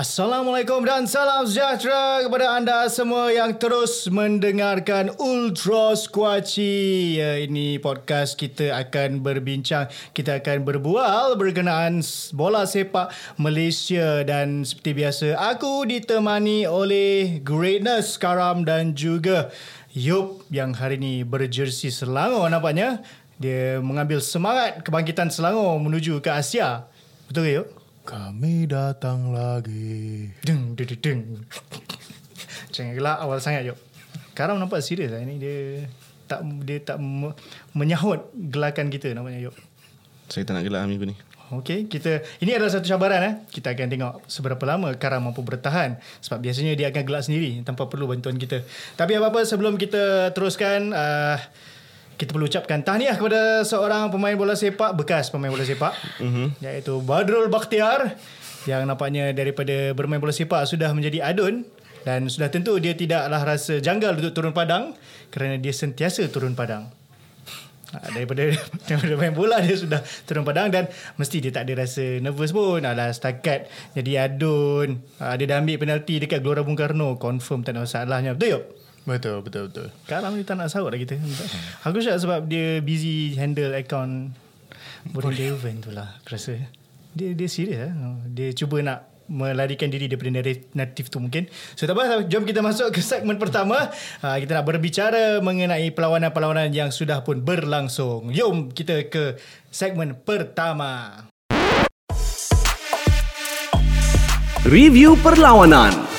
Assalamualaikum dan salam sejahtera kepada anda semua yang terus mendengarkan Ultra Squatchy. Ya, ini podcast kita akan berbincang, kita akan berbual berkenaan bola sepak Malaysia dan seperti biasa aku ditemani oleh Greatness Karam dan juga Yop yang hari ini berjersi Selangor nampaknya. Dia mengambil semangat kebangkitan Selangor menuju ke Asia. Betul ke Yop? Kami datang lagi. Deng, deng, deng, deng. Jangan gelak awal sangat, Jok. Karam nampak serius lah. Ini dia tak dia tak me- menyahut gelakan kita nampaknya, Jok. Saya tak nak gelak minggu ni. Okey, kita ini adalah satu cabaran eh. Kita akan tengok seberapa lama Karam mampu bertahan sebab biasanya dia akan gelak sendiri tanpa perlu bantuan kita. Tapi apa-apa sebelum kita teruskan uh, kita perlu ucapkan tahniah kepada seorang pemain bola sepak bekas pemain bola sepak mm-hmm. iaitu Badrul Bakhtiar yang nampaknya daripada bermain bola sepak sudah menjadi adun dan sudah tentu dia tidaklah rasa janggal untuk turun padang kerana dia sentiasa turun padang. Ha, daripada daripada main bola dia sudah turun padang dan mesti dia tak ada rasa nervous pun alah setakat jadi adun ha, dia dah ambil penalti dekat Gelora Bung Karno confirm tak ada masalahnya betul tak? Betul, betul, betul. Karam ni tak nak sahut lah kita aku syak sebab dia busy handle account Boring Devan tu lah aku rasa dia dia serius lah dia cuba nak melarikan diri daripada naratif tu mungkin. So tak apa, jom kita masuk ke segmen pertama. Ha, kita nak berbicara mengenai perlawanan-perlawanan yang sudah pun berlangsung. Jom kita ke segmen pertama. Review perlawanan.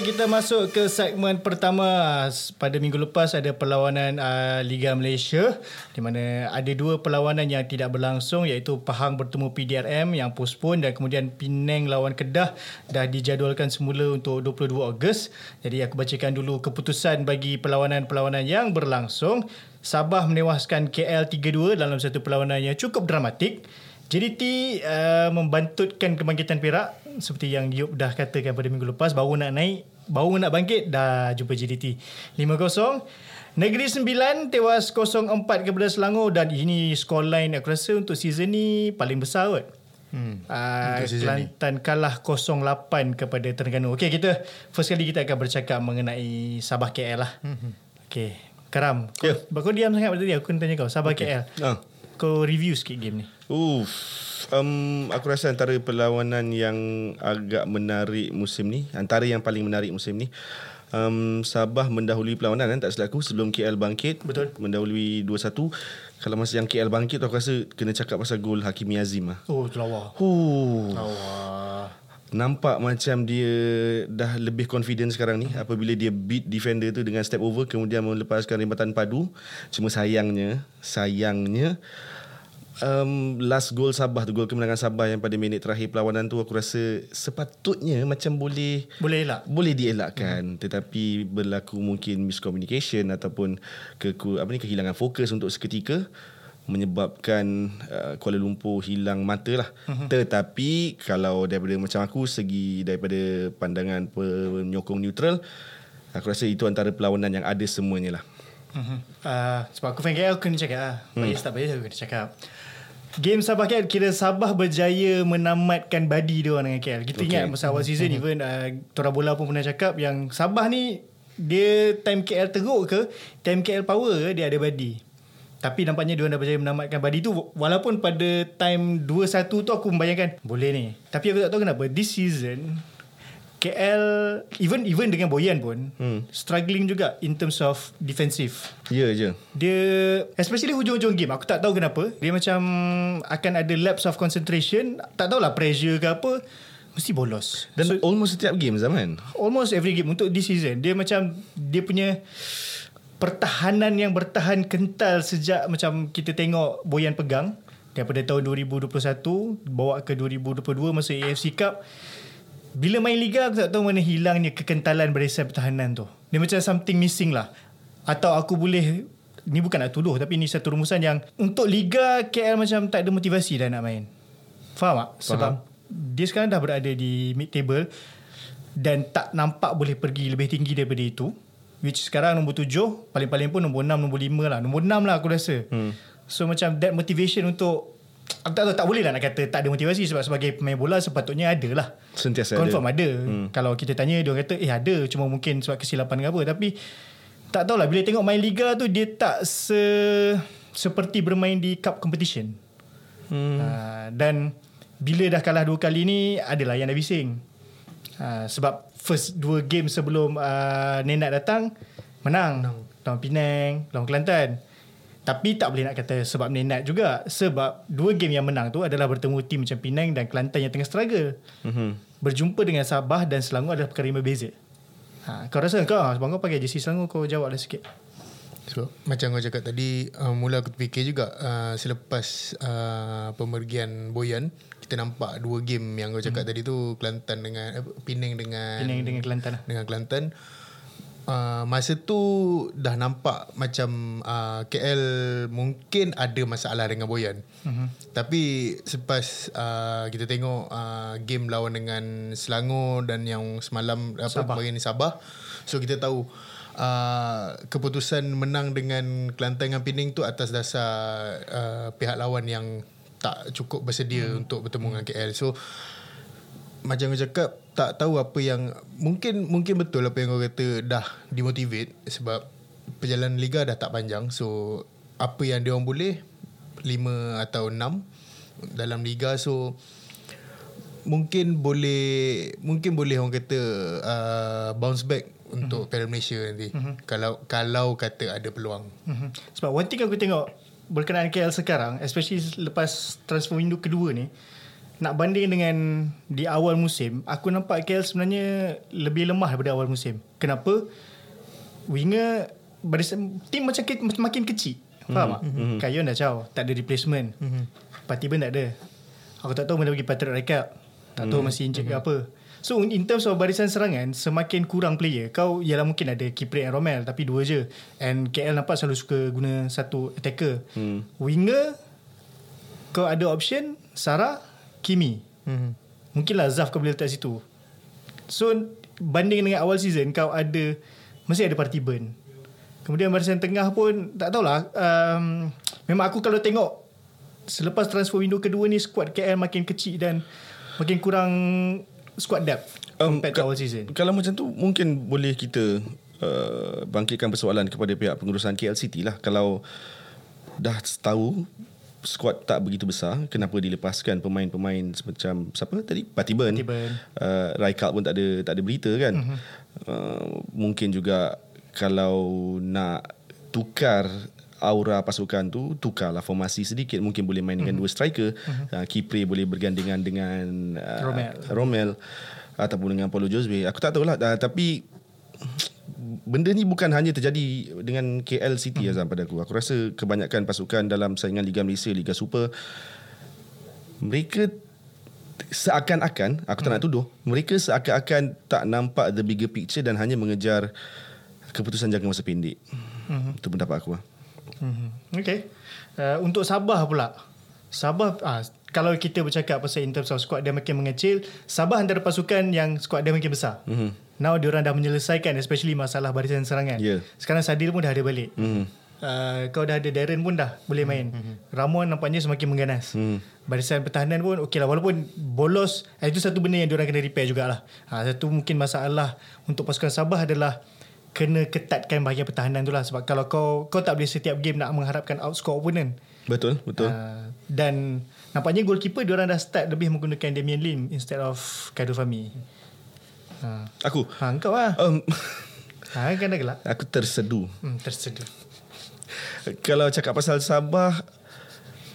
Kita masuk ke segmen pertama. Pada minggu lepas ada perlawanan uh, Liga Malaysia di mana ada dua perlawanan yang tidak berlangsung iaitu Pahang bertemu PDRM yang postpone dan kemudian Penang lawan Kedah dah dijadualkan semula untuk 22 Ogos. Jadi aku bacakan dulu keputusan bagi perlawanan-perlawanan yang berlangsung. Sabah menewaskan KL 3-2 dalam satu perlawanan yang cukup dramatik. JDT uh, membantutkan kebangkitan Perak seperti yang Yop dah katakan pada minggu lepas baru nak naik baru nak bangkit dah jumpa JDT 5-0 Negeri Sembilan tewas 0-4 kepada Selangor dan ini scoreline aku rasa untuk season ni paling besar kot. Hmm, uh, Kelantan ni. kalah 0-8 kepada Terengganu. Okey kita first kali kita akan bercakap mengenai Sabah KL lah. Hmm. Okey, Karam. Kau, Ya. kau diam sangat pada tadi aku nak tanya kau Sabah KL. Ah. Kau review sikit game ni. Uff. Um, aku rasa antara perlawanan yang agak menarik musim ni, antara yang paling menarik musim ni, um, Sabah mendahului perlawanan kan, tak silap aku sebelum KL bangkit. Betul. Mendahului 2-1. Kalau masa yang KL bangkit tu aku rasa kena cakap pasal gol Hakimi Azim lah. Oh, lawa. Huh. Lawa. Nampak macam dia dah lebih confident sekarang ni apabila dia beat defender tu dengan step over kemudian melepaskan rebatan padu. Cuma sayangnya, sayangnya um, last goal Sabah tu, gol kemenangan Sabah yang pada minit terakhir perlawanan tu aku rasa sepatutnya macam boleh Boleh elak. boleh dielakkan hmm. tetapi berlaku mungkin miscommunication ataupun ke apa ni kehilangan fokus untuk seketika menyebabkan uh, Kuala Lumpur hilang mata lah. Uh-huh. Tetapi kalau daripada macam aku segi daripada pandangan penyokong neutral aku rasa itu antara perlawanan yang ada semuanya lah. Uh-huh. Uh, sebab aku fan KL aku kena cakap lah. Bias tak bias aku kena cakap. Game Sabah KL kira Sabah berjaya menamatkan badi dia orang dengan KL. Kita okay. ingat masa awal season even uh, Tora Bola pun pernah cakap yang Sabah ni dia time KL teruk ke time KL power ke dia ada badi. Tapi nampaknya dia orang dah berjaya menamatkan badi tu walaupun pada time 2-1 tu aku membayangkan boleh ni. Tapi aku tak tahu kenapa this season KL even even dengan Boyan pun hmm. struggling juga in terms of defensive. Ya yeah, je. Dia especially hujung-hujung game aku tak tahu kenapa dia macam akan ada lapse of concentration tak tahulah pressure ke apa mesti bolos Dan so, almost setiap game zaman. almost every game untuk this season dia macam dia punya pertahanan yang bertahan kental sejak macam kita tengok Boyan pegang daripada tahun 2021 bawa ke 2022 masa AFC Cup bila main liga aku tak tahu mana hilangnya kekentalan barisan pertahanan tu. Dia macam something missing lah. Atau aku boleh ni bukan nak tuduh tapi ni satu rumusan yang untuk liga KL macam tak ada motivasi dah nak main. Faham tak? Sebab dia sekarang dah berada di mid table dan tak nampak boleh pergi lebih tinggi daripada itu. Which sekarang nombor tujuh paling-paling pun nombor enam nombor lima lah. Nombor enam lah aku rasa. Hmm. so macam that motivation untuk tak tahu tak boleh lah nak kata tak ada motivasi sebab sebagai pemain bola sepatutnya ada lah. Sentiasa Confirm ada. ada. Hmm. Kalau kita tanya dia orang kata eh ada cuma mungkin sebab kesilapan ke apa tapi tak tahulah bila tengok main liga tu dia tak se seperti bermain di cup competition. Hmm. Uh, dan bila dah kalah dua kali ni adalah yang dah bising. Uh, sebab first dua game sebelum uh, Nenad datang menang. menang. Lawan Penang, lawan Kelantan. Tapi tak boleh nak kata sebab minat juga. Sebab dua game yang menang tu adalah bertemu tim macam Penang dan Kelantan yang tengah struggle. Mm-hmm. Berjumpa dengan Sabah dan Selangor adalah perkara yang berbeza. Ha, kau rasa kau sebab kau pakai jersey Selangor kau jawablah sikit. So, macam kau cakap tadi, uh, mula aku fikir juga uh, selepas uh, pemergian Boyan, kita nampak dua game yang kau cakap hmm. tadi tu Kelantan dengan eh, Penang dengan Penang dengan Kelantan. Lah. Dengan Kelantan. Uh, masa tu dah nampak macam uh, KL mungkin ada masalah dengan Boyan. Uh-huh. Tapi selepas uh, kita tengok uh, game lawan dengan Selangor dan yang semalam apa bagian ni Sabah. So kita tahu uh, keputusan menang dengan Kelantan dengan Pening tu atas dasar uh, pihak lawan yang tak cukup bersedia uh-huh. untuk bertemu uh-huh. dengan KL. So macam kau cakap tak tahu apa yang mungkin mungkin betul apa yang kau kata dah dimotivate sebab perjalanan liga dah tak panjang so apa yang dia orang boleh 5 atau 6 dalam liga so mungkin boleh mungkin boleh orang kata uh, bounce back untuk mm-hmm. Piala Malaysia nanti mm-hmm. kalau kalau kata ada peluang mm-hmm. sebab one thing aku tengok berkenaan KL sekarang especially lepas transfer window kedua ni nak banding dengan di awal musim, aku nampak KL sebenarnya lebih lemah daripada awal musim. Kenapa? Winger barisan tim macam ke, makin kecil. Faham mm-hmm. tak? Mm-hmm. Kayon dah caw, tak ada replacement. Mm-hmm. Patiba tak ada. Aku tak tahu mana pergi Patrick Rekap. Tak tahu mm-hmm. masih injek mm-hmm. ke apa. So in terms of barisan serangan Semakin kurang player Kau ialah mungkin ada Kipre and Romel Tapi dua je And KL nampak selalu suka Guna satu attacker hmm. Winger Kau ada option Sarah Kimi. Hmm. Mungkinlah Zaf kau boleh letak situ. So banding dengan awal season kau ada mesti ada Partiban. Kemudian barisan tengah pun tak tahulah um, memang aku kalau tengok selepas transfer window kedua ni squad KL makin kecil dan makin kurang squad depth um, compared to awal season. Kalau macam tu mungkin boleh kita uh, bangkitkan persoalan kepada pihak pengurusan KL City lah kalau dah tahu squad tak begitu besar kenapa dilepaskan pemain-pemain semacam siapa tadi Patiban uh, Raikal pun tak ada tak ada berita kan uh-huh. uh, mungkin juga kalau nak tukar aura pasukan tu tukarlah formasi sedikit mungkin boleh main dengan uh-huh. dua striker uh-huh. uh, Kipre boleh bergandingan dengan uh, Romel. Romel ataupun dengan Paulo Josue aku tak tahulah uh, tapi benda ni bukan hanya terjadi dengan KL City hmm. Azam pada aku. Aku rasa kebanyakan pasukan dalam saingan Liga Malaysia, Liga Super mereka seakan-akan, aku tak nak hmm. tuduh, mereka seakan-akan tak nampak the bigger picture dan hanya mengejar keputusan jangka masa pendek. Hmm. Itu pendapat aku. Hmm. Okay. Uh, untuk Sabah pula. Sabah, ah, kalau kita bercakap pasal in terms of squad dia makin mengecil, Sabah antara pasukan yang squad dia makin besar. Mm-hmm. Now diorang dah menyelesaikan especially masalah barisan serangan. Yeah. Sekarang Sadil pun dah ada balik. Mm-hmm. Uh, kau dah ada Darren pun dah boleh main. Mm-hmm. Ramon nampaknya semakin mengganas. Mm. Barisan pertahanan pun okey lah. Walaupun bolos, eh, itu satu benda yang diorang kena repair jugalah. Ha, satu mungkin masalah untuk pasukan Sabah adalah kena ketatkan bahagian pertahanan tu lah. Sebab kalau kau kau tak boleh setiap game nak mengharapkan outscore opponent. Betul, betul. Uh, dan nampaknya goalkeeper diorang dah start lebih menggunakan Damien Lim instead of Kaido Fami. Ha. Aku. Ha, kau lah. Um, ha, kan dah gelap. Aku tersedu. Hmm, tersedu. Kalau cakap pasal Sabah,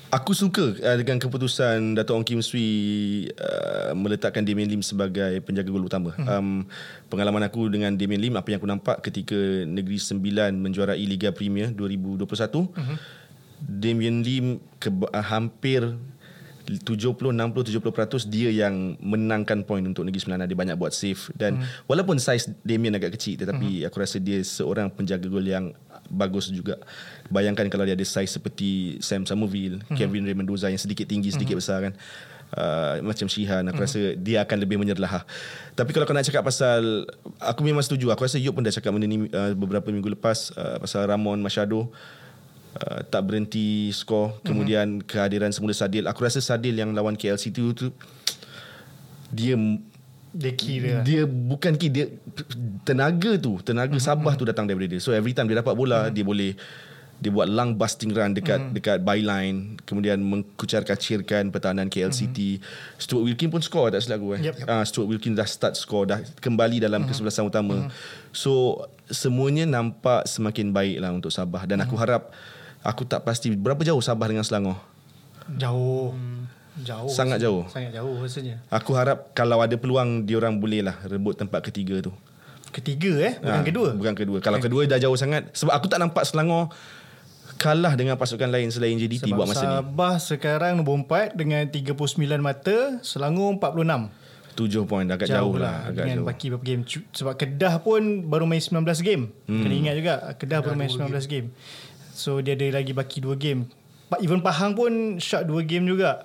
aku suka uh, dengan keputusan Dato' Ong Kim Swee uh, meletakkan Damien Lim sebagai penjaga gol utama. Hmm. Um, pengalaman aku dengan Damien Lim, apa yang aku nampak ketika Negeri Sembilan menjuarai Liga Premier 2021, hmm. Damien Lim ke, uh, hampir 70 60 70% dia yang menangkan poin untuk Negeri Sembilan dia banyak buat save dan hmm. walaupun saiz Damien agak kecil tetapi hmm. aku rasa dia seorang penjaga gol yang bagus juga bayangkan kalau dia ada saiz seperti Sam Somerville hmm. Kevin Ray Mendoza yang sedikit tinggi sedikit hmm. besar kan uh, macam Shihan aku rasa dia akan lebih menyerlah lah. tapi kalau kau nak cakap pasal aku memang setuju aku rasa Yop pun dah cakap benda ni uh, beberapa minggu lepas uh, pasal Ramon Machado uh, tak berhenti skor kemudian kehadiran semula Sadil. Aku rasa Sadil yang lawan KLCT tu, tu dia Dia kira dia bukan ki dia tenaga tu tenaga Sabah tu datang daripada dia. So every time dia dapat bola dia boleh dia buat lung busting run dekat dekat byline kemudian mengkucar-kacirkan pertahanan KLCT Stuart Wilkin pun score tak silap aku eh? Yep. Ah, Stuart Wilkin dah start score dah kembali dalam kesebelasan utama. So semuanya nampak semakin baik lah untuk Sabah. Dan aku harap aku tak pasti berapa jauh Sabah dengan Selangor Jauh Jauh Sangat jauh. Sangat jauh rasanya aku harap kalau ada peluang diorang boleh lah rebut tempat ketiga tu Ketiga eh Bukan Ah, kedua Bukan kedua. Kalau kedua dah jauh sangat sebab aku tak nampak Selangor kalah dengan pasukan lain selain JDT Sebab buat masa ni. Sabah sekarang nombor 4 Dengan 39 mata Selangor 46 7 poin agak jauh, lah, agak dengan jauh. baki beberapa game sebab Kedah pun baru main 19 game hmm. kena ingat juga Kedah baru main 19 game. So dia ada lagi baki 2 game even Pahang pun shot 2 game juga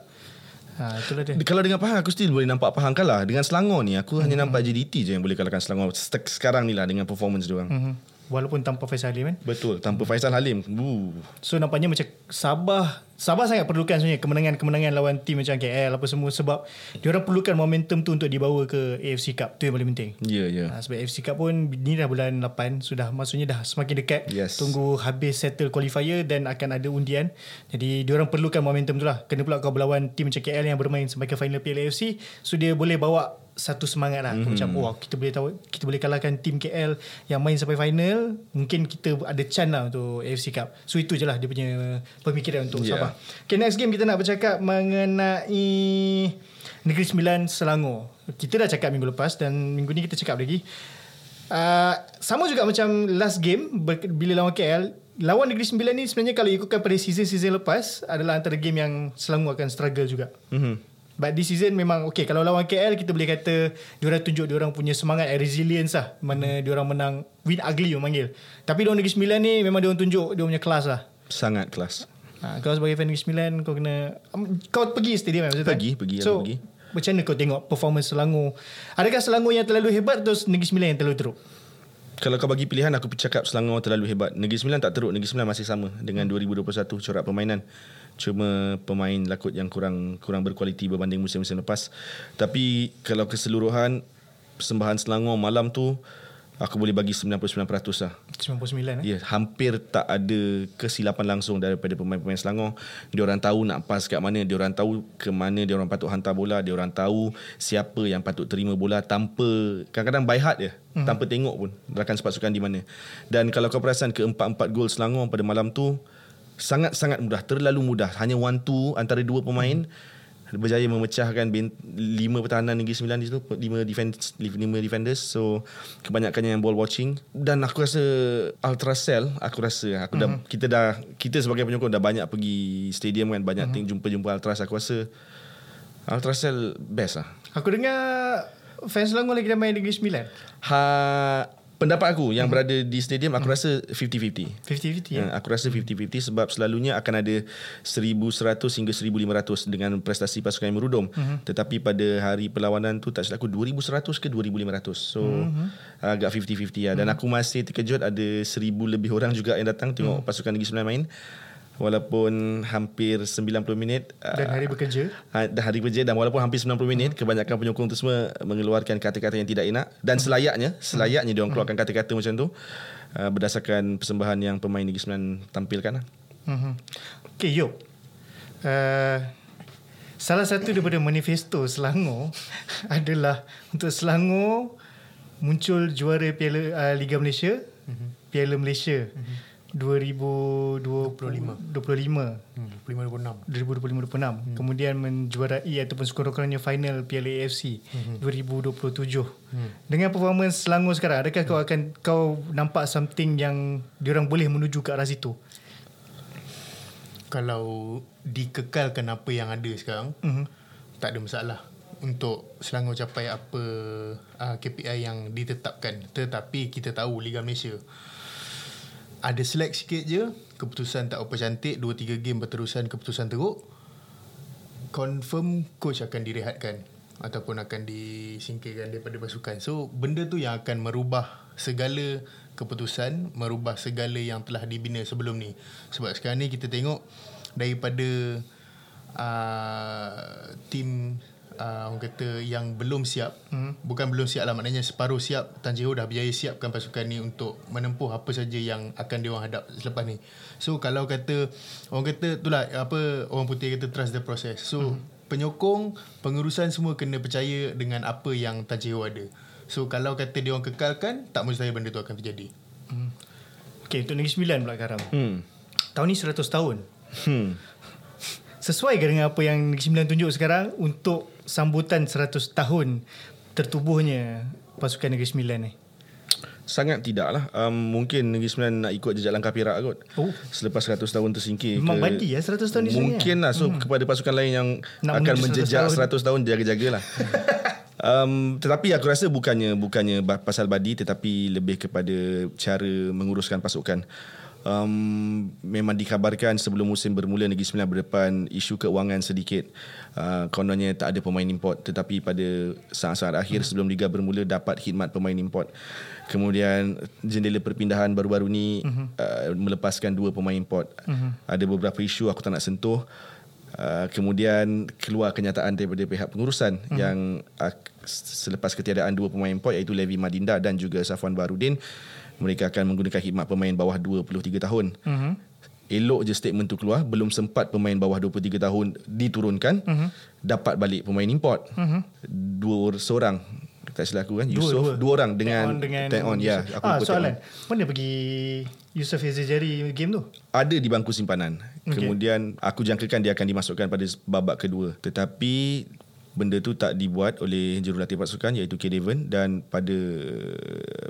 ha, itulah dia Kalau dengan Pahang aku still boleh nampak Pahang kalah. Dengan Selangor ni aku hanya nampak JDT je yang boleh kalahkan Selangor Sek- sekarang ni lah dengan performance dia orang. hmm. walaupun tanpa Faisal Halim kan Betul, tanpa Faisal Halim. Uh. So nampaknya macam Sabah Sabah sangat perlukan sebenarnya kemenangan-kemenangan lawan tim macam KL apa semua sebab diorang perlukan momentum tu untuk dibawa ke AFC Cup. Tu yang paling penting. Ya, yeah, ya. Yeah. Ha, sebab AFC Cup pun ni dah bulan 8 sudah maksudnya dah semakin dekat Yes. tunggu habis settle qualifier dan akan ada undian jadi diorang perlukan momentum tu lah kena pula kau berlawan tim macam KL yang bermain sampai ke final Piala AFC so dia boleh bawa satu semangat lah mm-hmm. macam oh kita boleh tahu kita boleh kalahkan tim KL yang main sampai final mungkin kita ada chance lah untuk AFC Cup so itu je lah dia punya pemikiran untuk Yeah. Sabah okay next game kita nak bercakap mengenai Negeri Sembilan Selangor kita dah cakap minggu lepas dan minggu ni kita cakap lagi Uh, sama juga macam last game ber- bila lawan KL lawan Negeri Sembilan ni sebenarnya kalau ikutkan pada season-season lepas adalah antara game yang Selangor akan struggle juga. Mm-hmm. But this season memang okay kalau lawan KL kita boleh kata diorang tunjuk diorang punya semangat and resilience lah mana diorang menang win ugly orang panggil. Tapi lawan Negeri Sembilan ni memang diorang tunjuk dia punya kelas lah. Sangat kelas. Ha, kau sebagai fan Negeri Sembilan kau kena um, kau pergi stadium kan Pergi, kan? pergi, So pergi. macam mana kau tengok performance Selangor? Adakah Selangor yang terlalu hebat atau Negeri Sembilan yang terlalu teruk? Kalau kau bagi pilihan aku cakap Selangor terlalu hebat. Negeri Sembilan tak teruk. Negeri Sembilan masih sama dengan 2021 corak permainan. Cuma pemain lakut yang kurang kurang berkualiti berbanding musim-musim lepas. Tapi kalau keseluruhan persembahan Selangor malam tu aku boleh bagi 99% lah. 99 eh? Ya, hampir tak ada kesilapan langsung daripada pemain-pemain Selangor. Dia orang tahu nak pas kat mana, dia orang tahu ke mana dia orang patut hantar bola, dia orang tahu siapa yang patut terima bola tanpa kadang-kadang by heart je, mm-hmm. tanpa tengok pun rakan sepasukan di mana. Dan kalau kau perasan keempat-empat gol Selangor pada malam tu sangat-sangat mudah, terlalu mudah. Hanya one two antara dua pemain berjaya memecahkan bin, lima pertahanan Negeri Sembilan di situ lima defense lima defenders so kebanyakannya yang ball watching dan aku rasa Ultracell aku rasa aku dah Mhm. kita dah kita sebagai penyokong dah banyak pergi stadium kan banyak Mhm. mm jumpa-jumpa Ultras aku rasa Ultracell best lah Aku dengar fans Selangor lagi dah main Negeri Sembilan. ha, pendapat aku Mhm. yang berada di stadium aku rasa 50-50 50-50 Ya, ya. aku rasa 50-50 sebab selalunya akan ada 1100 hingga 1500 dengan prestasi pasukan yang merudum. Uh-huh. Tetapi pada hari perlawanan tu tak silap aku 2100 ke 2500. So uh-huh. agak 50-50 lah. Dan aku masih terkejut ada 1000 lebih orang juga yang datang tengok uh-huh. pasukan Negeri Sembilan main. Walaupun hampir 90 minit Dan ah, hari bekerja. Ha, dah hari kerja dan walaupun hampir 90 minit kebanyakan penyokong tu semua mengeluarkan kata-kata yang tidak enak dan selayaknya selayaknya dia orang keluarkan kata-kata macam tu uh, berdasarkan persembahan yang pemain Negeri Sembilan tampilkan lah. Mm-hmm. Okay, Yop. Uh, salah satu daripada manifesto Selangor adalah untuk Selangor muncul juara Piala uh, Liga Malaysia, mm-hmm. Piala Malaysia mm-hmm. 2025. 25. 25. Hmm, 25-26. 2025-26 hmm. kemudian menjuarai ataupun sekurang-kurangnya final Piala AFC hmm. 2027 hmm. dengan performance Selangor sekarang adakah kau akan kau nampak something yang diorang boleh menuju ke arah situ Kalau dikekalkan apa yang ada sekarang, Mhm. tak ada masalah untuk Selangor capai apa uh, KPI yang ditetapkan. Tetapi kita tahu Liga Malaysia ada select sikit je, keputusan tak apa cantik, 2-3 game berterusan keputusan teruk. confirm coach akan direhatkan ataupun akan disingkirkan daripada pasukan. So benda tu yang akan merubah segala keputusan, merubah segala yang telah dibina sebelum ni. Sebab sekarang ni kita tengok daripada uh, tim uh, orang kata yang belum siap hmm. bukan belum siap lah maknanya separuh siap Tan Jiho dah berjaya siapkan pasukan ni untuk menempuh apa saja yang akan dia orang hadap selepas ni so kalau kata orang kata itulah apa orang putih kata trust the process so hmm. penyokong pengurusan semua kena percaya dengan apa yang Tan Jiho ada so kalau kata dia orang kekalkan tak mustahil benda tu akan terjadi Hmm. Okay, untuk Negeri Sembilan pula Karam. Hmm. Tahun ni 100 tahun. Hmm. Sesuai ke dengan apa yang Negeri Sembilan tunjuk sekarang untuk sambutan 100 tahun tertubuhnya pasukan Negeri Sembilan ni? Sangat tidak lah. Um, mungkin Negeri Sembilan nak ikut jejak langkah Perak kot. Oh. Selepas 100 tahun tersingkir. Memang ke, badi ya 100 tahun ni Mungkin lah. So hmm. kepada pasukan lain yang Nak akan menuju 100 menjejak tahun. 100 tahun, jaga-jagalah. um, tetapi aku rasa bukannya bukannya pasal badi tetapi lebih kepada cara menguruskan pasukan. Um, memang dikabarkan sebelum musim bermula Negeri Sembilan berdepan isu keuangan sedikit. Uh, kononnya tak ada pemain import tetapi pada saat-saat akhir sebelum liga bermula dapat khidmat pemain import. Kemudian jendela perpindahan baru-baru ni uh, melepaskan dua pemain import. Ada beberapa isu aku tak nak sentuh. Uh, kemudian keluar kenyataan daripada pihak pengurusan hmm. yang uh, selepas ketiadaan dua pemain import iaitu Levi Madinda dan juga Safwan Barudin mereka akan menggunakan khidmat pemain bawah 23 tahun. Hmm. Elok je statement tu keluar belum sempat pemain bawah 23 tahun diturunkan hmm. dapat balik pemain import. Hmm. Dua or- seorang tak silap aku kan Yusof dua, dua orang dengan Tag on dengan tag on ya aku ah, soalan. on. Mana pergi Yusof Ezejari game tu? ada di bangku simpanan. Okay. Kemudian aku jangkakan dia akan dimasukkan pada babak kedua. Tetapi benda tu tak dibuat oleh jurulatih pasukan iaitu K Devon dan pada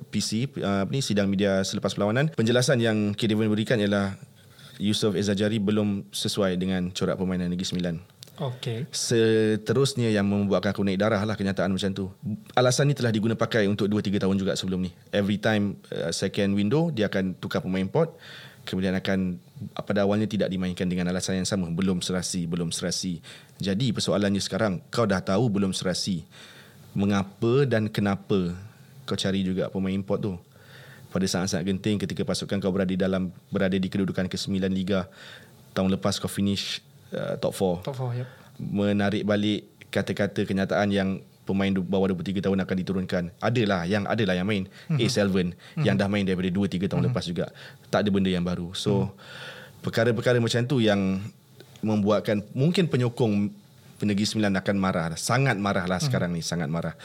PC uh, apa ni sidang media selepas perlawanan penjelasan yang K Devon berikan ialah Yusof Ezajari belum sesuai dengan corak permainan Negeri Sembilan. Okay. Seterusnya yang membuatkan aku naik darah lah kenyataan macam tu. Alasan ni telah diguna pakai untuk 2-3 tahun juga sebelum ni. Every time uh, second window dia akan tukar pemain import kemudian akan pada awalnya tidak dimainkan dengan alasan yang sama belum serasi belum serasi. Jadi persoalannya sekarang kau dah tahu belum serasi. Mengapa dan kenapa kau cari juga pemain import tu? Pada saat-saat genting ketika pasukan kau berada di dalam berada di kedudukan ke-9 liga tahun lepas kau finish uh, top 4 Top 4, yep. menarik balik kata-kata kenyataan yang pemain bawah 23 tahun akan diturunkan. Adalah yang adalah yang main. Mm-hmm. A Selvan mm-hmm. yang dah main daripada 2 3 tahun mm-hmm. lepas juga. Tak ada benda yang baru. So mm-hmm. perkara-perkara macam tu yang membuatkan mungkin penyokong Negeri Sembilan akan marah. Sangat marah lah mm-hmm. sekarang ni, sangat marah.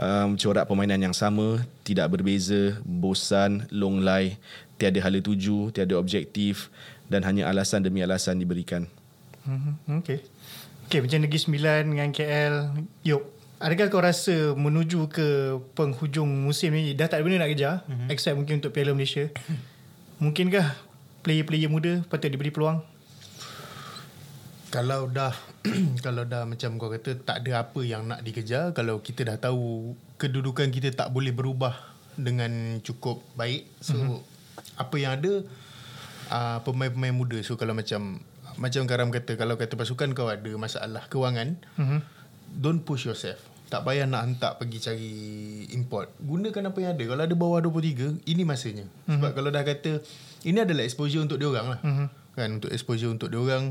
Um, corak permainan yang sama, tidak berbeza, bosan, long lay, tiada hala tuju, tiada objektif dan hanya alasan demi alasan diberikan. Mm-hmm. Okay. Okay, macam Negeri Sembilan dengan KL. Yop, adakah kau rasa menuju ke penghujung musim ni dah tak ada benda nak kejar? Mm-hmm. Except mungkin untuk Piala Malaysia. Mungkinkah player-player muda patut diberi peluang? Kalau dah kalau dah macam kau kata tak ada apa yang nak dikejar kalau kita dah tahu kedudukan kita tak boleh berubah dengan cukup baik so mm-hmm. apa yang ada uh, pemain-pemain muda so kalau macam macam Karam kata kalau kata pasukan kau ada masalah kewangan mm-hmm. don't push yourself tak payah nak hantar pergi cari import gunakan apa yang ada kalau ada bawah 23 ini masanya mm-hmm. sebab kalau dah kata ini adalah exposure untuk diorang lah mm-hmm. kan untuk exposure untuk diorang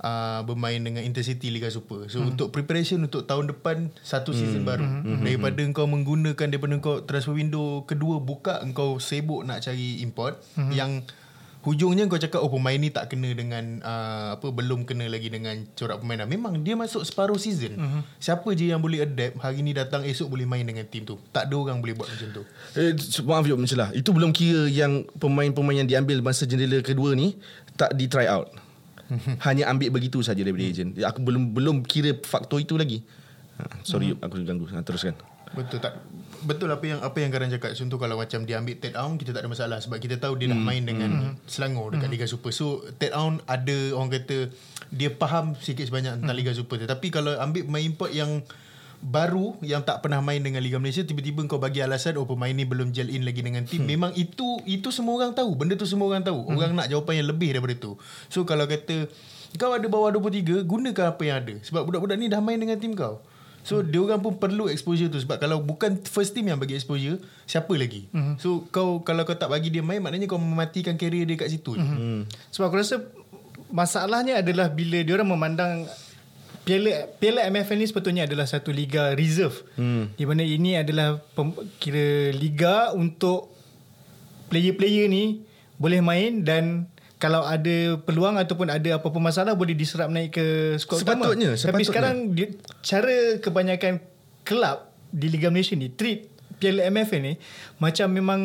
uh, bermain dengan intensity Liga Super. So hmm. untuk preparation untuk tahun depan satu season hmm. baru. Hmm. Daripada engkau menggunakan daripada engkau transfer window kedua buka engkau sibuk nak cari import hmm. yang hujungnya kau cakap oh pemain ni tak kena dengan uh, apa belum kena lagi dengan corak permainan. Memang dia masuk separuh season. Hmm. Siapa je yang boleh adapt hari ni datang esok boleh main dengan team tu. Tak ada orang boleh buat macam tu. Eh, maaf Yop mencelah. Itu belum kira yang pemain-pemain yang diambil masa jendela kedua ni tak di try out. Hanya ambil begitu saja daripada ejen. Aku belum belum kira faktor itu lagi. Ha, sorry Yop, aku ganggu. Ha, teruskan. Betul tak betul apa yang apa yang Karan cakap contoh kalau macam dia ambil Ted Aun kita tak ada masalah sebab kita tahu dia hmm. nak main dengan hmm. Selangor dekat hmm. Liga Super so Ted Aun ada orang kata dia faham sikit sebanyak tentang hmm. Liga Super tetapi kalau ambil pemain import yang baru yang tak pernah main dengan Liga Malaysia tiba-tiba kau bagi alasan oh pemain ni belum gel in lagi dengan tim hmm. memang itu itu semua orang tahu benda tu semua orang tahu hmm. orang nak jawapan yang lebih daripada tu so kalau kata Kau ada bawah 23 Gunakan apa yang ada Sebab budak-budak ni dah main dengan tim kau So hmm. dia orang pun perlu exposure tu Sebab kalau bukan first team yang bagi exposure Siapa lagi hmm. So kau kalau kau tak bagi dia main Maknanya kau mematikan career dia kat situ hmm. Hmm. Sebab aku rasa masalahnya adalah bila dia orang memandang Piala Piala MFL ni sepatutnya adalah satu liga reserve. Hmm. Di mana ini adalah pem, kira liga untuk player-player ni boleh main dan kalau ada peluang ataupun ada apa-apa masalah boleh diserap naik ke skuad utama. Sepatutnya, Tapi sekarang cara kebanyakan kelab di Liga Malaysia ni treat Piala MFL ni macam memang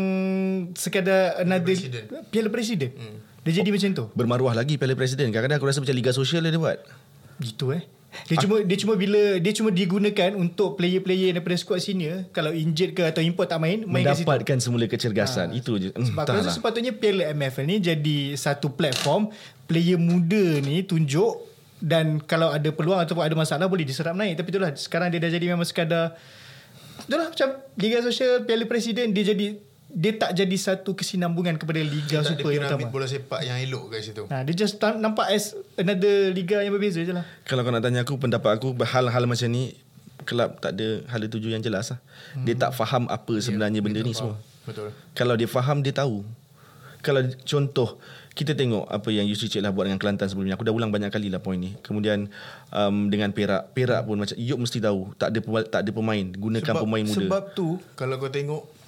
sekadar another Presiden. Piala Presiden. Hmm. Dia jadi macam tu. Bermaruah lagi Piala Presiden. Kadang-kadang aku rasa macam Liga Sosial dia buat. Gitu eh. Dia cuma dia cuma bila dia cuma digunakan untuk player-player daripada squad senior kalau injured ke atau import tak main main kat situ. Mendapatkan semula kecergasan. Itu je. Hmm, Sebab aku rasa entahlah. sepatutnya Piala MFL ni jadi satu platform player muda ni tunjuk dan kalau ada peluang ataupun ada masalah boleh diserap naik. Tapi itulah sekarang dia dah jadi memang sekadar itulah macam Liga Sosial Piala Presiden dia jadi dia tak jadi satu kesinambungan kepada Liga Tak ada Super yang piramid utama. bola sepak yang elok kat situ Nah, dia just nampak as another liga yang berbeza je lah. Kalau kau nak tanya aku pendapat aku hal-hal macam ni kelab tak ada hala tuju yang jelas lah. Dia tak faham apa sebenarnya benda ni semua. Betul Kalau dia faham dia tahu. Kalau contoh kita tengok apa yang Yusri Cik lah buat dengan Kelantan sebelum ni. Aku dah ulang banyak kali lah poin ni. Kemudian um, dengan Perak. Perak pun macam Yop mesti tahu. Tak ada tak ada pemain. Gunakan sebab, pemain muda. Sebab tu Kalau kau tengok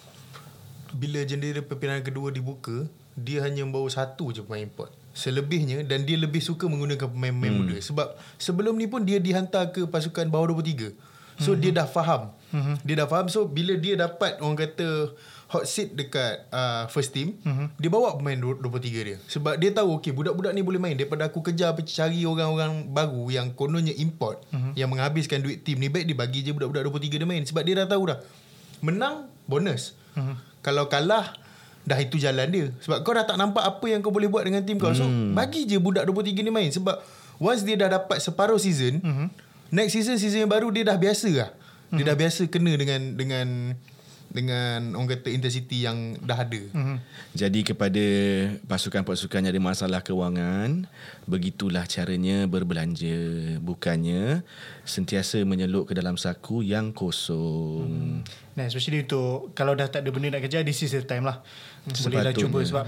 Bila jendela perpindahan kedua dibuka Dia hanya membawa satu je pemain import Selebihnya Dan dia lebih suka menggunakan pemain-pemain hmm. muda Sebab sebelum ni pun Dia dihantar ke pasukan bawah 23 So hmm. dia dah faham hmm. Dia dah faham So bila dia dapat Orang kata Hot seat dekat uh, First team hmm. Dia bawa pemain 23 dia Sebab dia tahu Okay budak-budak ni boleh main Daripada aku kejar Cari orang-orang baru Yang kononnya import hmm. Yang menghabiskan duit team ni Baik dia bagi je Budak-budak 23 dia main Sebab dia dah tahu dah Menang Bonus hmm. Kalau kalah Dah itu jalan dia. Sebab kau dah tak nampak Apa yang kau boleh buat Dengan tim kau. So bagi je budak 23 ni main. Sebab Once dia dah dapat Separuh season Mhm. Next season Season yang baru Dia dah biasa lah. Dia dah biasa kena dengan Dengan Dengan Orang kata intensity Yang dah ada Mhm. Jadi kepada pasukan-pasukan yang ada masalah kewangan, begitulah caranya berbelanja. Bukannya sentiasa menyeluk ke dalam saku yang kosong. Nah, especially untuk kalau dah tak ada benda nak kejar, this is the time lah. Bolehlah Sepatutnya. cuba sebab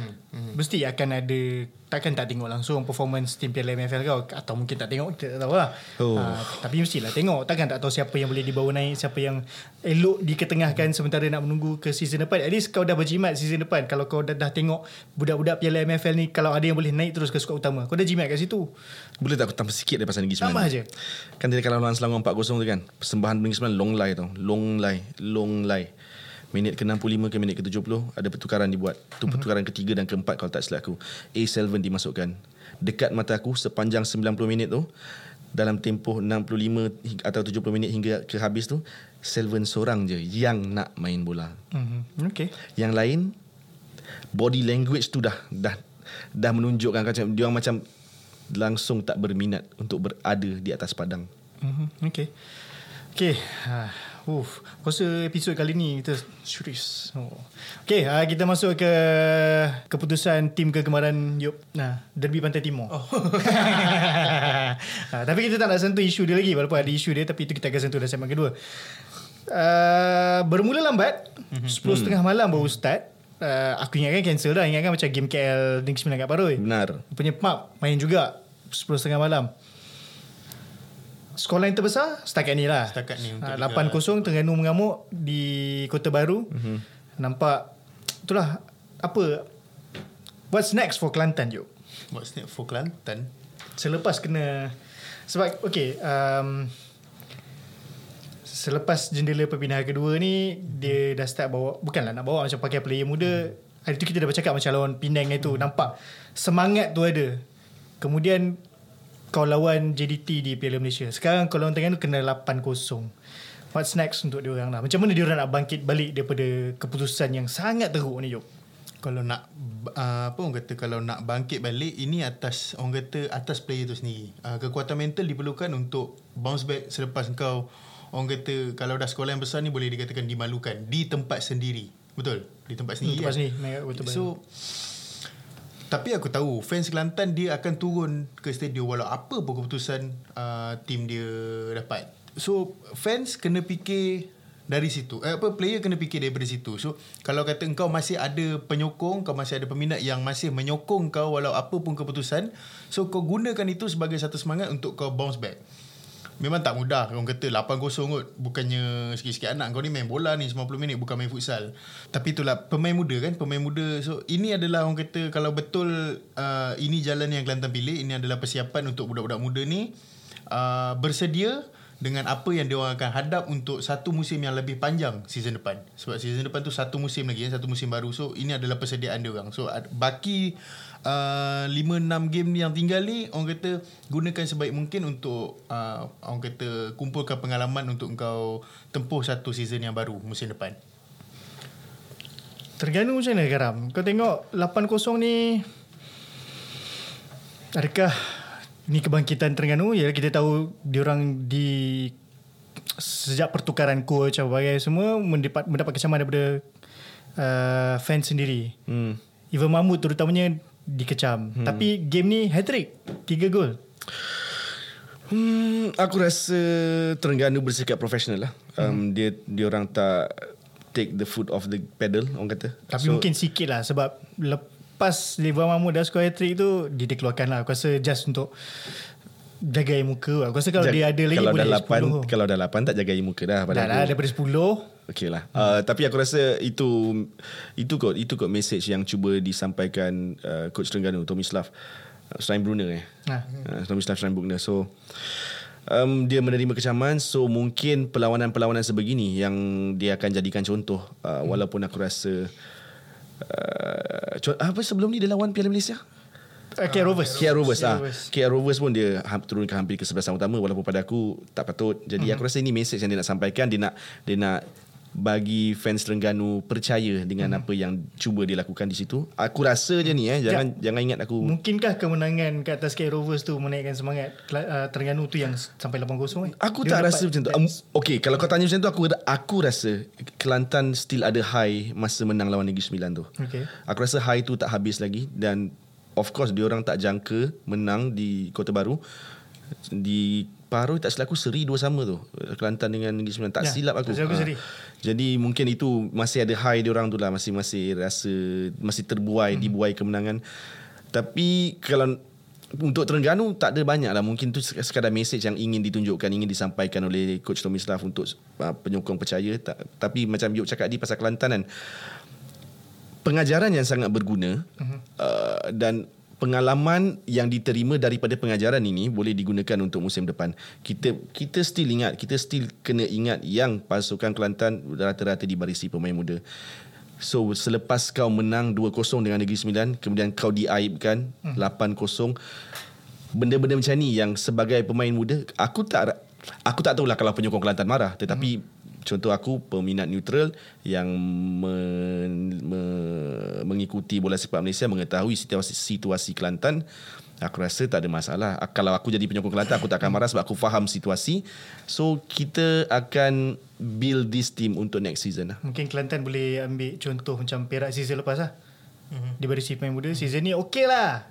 mesti akan ada takkan tak tengok langsung performance tim Piala MFL kau atau mungkin tak tengok kita tak tahu lah. Oh. Ha, tapi mestilah tengok takkan tak tahu siapa yang boleh dibawa naik, siapa yang elok diketengahkan sementara nak menunggu ke season depan. At least kau dah berjimat season depan. Kalau kau dah, dah tengok budak-budak Piala MFL ni kalau ada yang boleh naik terus ke skuad utama, kau dah jimat kat situ. Boleh tak aku tambah sikit dari pasal Negeri Sembilan? Tambah je. Kan dia kalau lawan Selangor 4-0 tu kan. Persembahan Negeri Sembilan long lie tau. Long lie. Long lie. Minit ke-65 ke minit ke-70 ada pertukaran dibuat. Tu pertukaran ketiga dan keempat kalau tak silap aku. A7 dimasukkan. Dekat mata aku sepanjang 90 minit tu dalam tempoh 65 hing- atau 70 minit hingga ke habis tu Selvan seorang je yang nak main bola. Mm-hmm. Okay. Yang lain body language tu dah dah dah menunjukkan macam dia orang macam langsung tak berminat untuk berada di atas padang. Mm-hmm. Okay. Okay. Ha. Uf, aku rasa episod kali ni kita serius. Oh. Okay, uh, kita masuk ke keputusan tim kegemaran Yop. Nah, Derby Pantai Timur. Oh. ha, tapi kita tak nak sentuh isu dia lagi walaupun ada isu dia tapi itu kita akan sentuh dalam segmen kedua. Uh, bermula lambat, mm-hmm. 10.30 malam baru start. Uh, aku ingatkan cancel dah. Ingatkan macam game KL Negeri Sembilan kat Paroi. Benar. Punya pub main juga 10.30 malam. Skor lain terbesar setakat ni lah. Setakat ni untuk Ah, Liga 8-0 Terengganu mengamuk di Kota Baru. Mm-hmm. Nampak itulah apa what's next for Kelantan Jok? What's next for Kelantan Selepas kena sebab okay um, selepas jendela perpindahan kedua ni dia dah start bawa bukanlah nak bawa macam pakai player muda hari tu kita dah bercakap macam lawan Penang itu nampak semangat tu ada kemudian kau lawan JDT di Piala Malaysia. Sekarang kau lawan Terengganu kena 8-0 what's next untuk dia orang lah? Macam mana dia orang nak bangkit balik daripada keputusan yang sangat teruk ni Jok Kalau nak uh, Apa orang kata Kalau nak bangkit balik Ini atas Orang kata Atas player tu sendiri. Uh, Kekuatan mental diperlukan Untuk bounce back Selepas kau Orang kata Kalau dah sekolah yang besar ni Boleh dikatakan dimalukan Di tempat sendiri. Betul? Di tempat sendiri tempat kan? sendiri, betul-betul. So Tapi aku tahu fans Kelantan dia akan turun ke stadium walau apa pun keputusan uh, tim dia dapat. So fans kena fikir dari situ. Eh, apa player kena fikir daripada situ. So kalau kata engkau masih ada penyokong, kau masih ada peminat yang masih menyokong kau walau apa pun keputusan, so kau gunakan itu sebagai satu semangat untuk kau bounce back. Memang tak mudah Orang kata 8-0 kot Bukannya sikit-sikit anak Kau ni main bola ni 90 minit Bukan main futsal Tapi itulah Pemain muda kan Pemain muda So ini adalah orang kata Kalau betul uh, Ini jalan yang Kelantan pilih Ini adalah persiapan Untuk budak-budak muda ni uh, Bersedia dengan apa yang dia akan hadap untuk satu musim yang lebih panjang season depan. Sebab season depan tu satu musim lagi, satu musim baru. So ini adalah persediaan dia orang. So baki uh, 5 6 game ni yang tinggal ni orang kata gunakan sebaik mungkin untuk uh, orang kata kumpulkan pengalaman untuk kau tempuh satu season yang baru musim depan. Terganu macam mana Karam? Kau tengok 8-0 ni Adakah Ni kebangkitan Terengganu Ya kita tahu Diorang di Sejak pertukaran coach Apa bagai semua Mendapat, mendapat kecaman daripada uh, Fans sendiri hmm. Ivan Mahmud terutamanya Dikecam hmm. Tapi game ni Hat-trick Tiga gol Hmm, aku rasa Terengganu bersikap profesional lah. Um, hmm. Dia dia orang tak take the foot off the pedal orang kata. Tapi so, mungkin sikit lah sebab lepas Levan Mahmud dah score hat-trick tu dia dikeluarkan lah. Aku rasa just untuk jaga muka. Aku rasa kalau jag- dia ada lagi kalau boleh dah 8, 10. Kalau dah 8 tak jaga muka dah. Dah lah daripada 10. Okay lah. Hmm. Uh, tapi aku rasa itu itu kot itu kot message yang cuba disampaikan uh, coach Terengganu Tommy Slav. Steinbrunner eh. Ha. Uh, Tommy Slav Steinbrunner. So um, dia menerima kecaman so mungkin perlawanan-perlawanan sebegini yang dia akan jadikan contoh uh, hmm. walaupun aku rasa uh, apa sebelum ni dia lawan Piala Malaysia Uh, KL Rovers KL Rovers ah. KL Rovers pun dia turunkan hampir ke sebelas utama walaupun pada aku tak patut. Jadi uh-huh. aku rasa ini message yang dia nak sampaikan dia nak dia nak bagi fans Terengganu percaya dengan hmm. apa yang cuba dia lakukan di situ. Aku rasa je ni eh jangan ya. jangan ingat aku Mungkinkah kemenangan ke atas KL Rovers tu menaikkan semangat uh, Terengganu tu yang sampai 8-0 eh? Aku dia tak rasa macam tu. Um, okay, kalau kau tanya macam tu aku aku rasa Kelantan still ada high masa menang lawan Negeri Sembilan tu. Okay. Aku rasa high tu tak habis lagi dan of course dia orang tak jangka menang di Kota Baru di Paruh tak silap aku seri dua sama tu Kelantan dengan Negeri Sembilan tak ya, silap aku, aku seri. Ha. jadi mungkin itu masih ada high dia orang tu lah masih masih rasa masih terbuai hmm. dibuai kemenangan tapi kalau untuk Terengganu tak ada banyak lah mungkin tu sekadar message yang ingin ditunjukkan ingin disampaikan oleh coach Tommy Slav untuk uh, penyokong percaya tak, tapi macam Yuk cakap di pasal Kelantan kan pengajaran yang sangat berguna uh-huh. uh, dan pengalaman yang diterima daripada pengajaran ini boleh digunakan untuk musim depan. Kita kita still ingat, kita still kena ingat yang pasukan Kelantan rata-rata dibarisi pemain muda. So selepas kau menang 2-0 dengan Negeri Sembilan, kemudian kau diaibkan hmm. 8-0, benda-benda macam ni yang sebagai pemain muda, aku tak aku tak tahulah kalau penyokong Kelantan marah, tetapi hmm contoh aku peminat neutral yang me, me, mengikuti bola sepak Malaysia mengetahui situasi situasi Kelantan aku rasa tak ada masalah. Kalau aku jadi penyokong Kelantan aku tak akan marah sebab aku faham situasi. So kita akan build this team untuk next season lah. mungkin Kelantan boleh ambil contoh macam Perak season lepas lah. Mm-hmm. di bari si pemain muda season ni okey lah.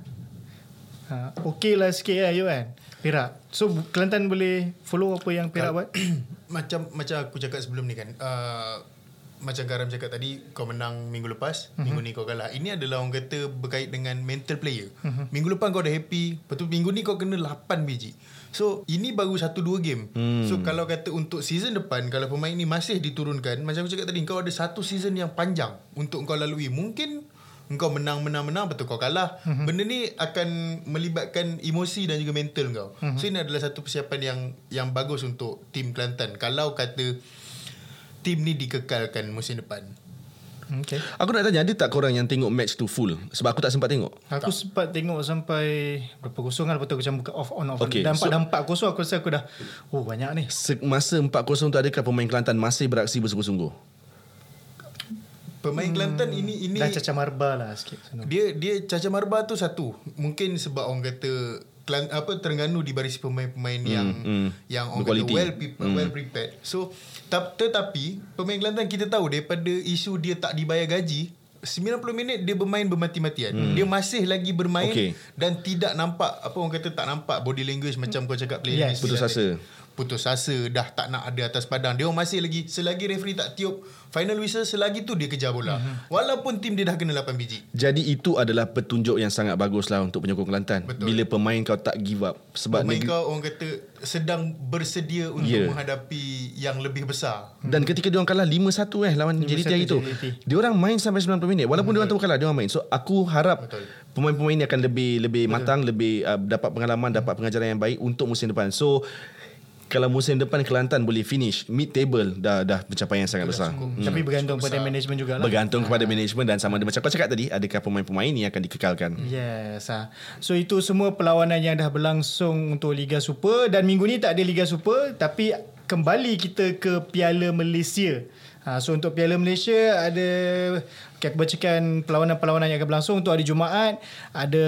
Ha, okey lah sikit lah you kan? Perak. So Kelantan boleh follow apa yang Perak buat macam macam aku cakap sebelum ni kan uh, macam Garam cakap tadi kau menang minggu lepas uh-huh. minggu ni kau kalah ini adalah orang kata berkait dengan mental player uh-huh. minggu lepas kau dah happy betul minggu ni kau kena 8 biji so ini baru satu dua game hmm. so kalau kata untuk season depan kalau pemain ni masih diturunkan macam aku cakap tadi kau ada satu season yang panjang untuk kau lalui mungkin kau menang menang menang betul kau kalah uh-huh. benda ni akan melibatkan emosi dan juga mental kau uh-huh. so ini adalah satu persiapan yang yang bagus untuk tim Kelantan kalau kata tim ni dikekalkan musim depan Okay. Aku nak tanya ada tak korang yang tengok match tu full sebab aku tak sempat tengok. Aku tak. sempat tengok sampai berapa kosong kan lepas tu aku macam buka off on off. Okay. Dan 4 so, 4 kosong aku rasa aku dah oh banyak ni. Masa 4 kosong tu adakah pemain Kelantan masih beraksi bersungguh-sungguh? Pemain hmm. Kelantan ini ini dah caca marba lah sikit. Dia dia caca marba tu satu. Mungkin sebab orang kata Kelant, apa Terengganu di baris pemain-pemain hmm, yang hmm. yang orang kata well people, hmm. well prepared. So tap, tetapi pemain Kelantan kita tahu daripada isu dia tak dibayar gaji 90 minit dia bermain bermati-matian. Hmm. Dia masih lagi bermain Okey. dan tidak nampak apa orang kata tak nampak body language macam kau cakap player Yes. Putus asa. Putus asa dah tak nak ada atas padang. Dia masih lagi selagi referee tak tiup final whistle selagi tu dia kejar bola. Hmm. Walaupun tim dia dah kena 8 biji. Jadi itu adalah petunjuk yang sangat bagus lah untuk penyokong Kelantan. Betul. Bila pemain kau tak give up. Sebab Pemain negeri, kau orang kata sedang bersedia untuk Ya. menghadapi yang lebih besar. dan ketika dia orang kalah 5-1 eh lawan 5-1 JDT hari tu. Dia orang main sampai 90 minit. Walaupun dia orang tahu kalah, dia orang main. So aku harap Betul. pemain-pemain ni akan lebih lebih matang, lebih uh, dapat pengalaman, dapat pengajaran yang baik untuk musim depan. So kalau musim depan Kelantan boleh finish mid table dah dah pencapaian yang sangat besar. Hmm. Tapi bergantung pada management jugalah. Bergantung kepada management dan sama ada macam kau cakap tadi, adakah pemain-pemain ni akan dikekalkan? Yes. Ha. So itu semua perlawanan yang dah berlangsung untuk Liga Super dan minggu ni tak ada Liga Super tapi kembali kita ke Piala Malaysia. Ha, so untuk Piala Malaysia ada okay, aku bacakan perlawanan-perlawanan yang akan berlangsung untuk hari Jumaat ada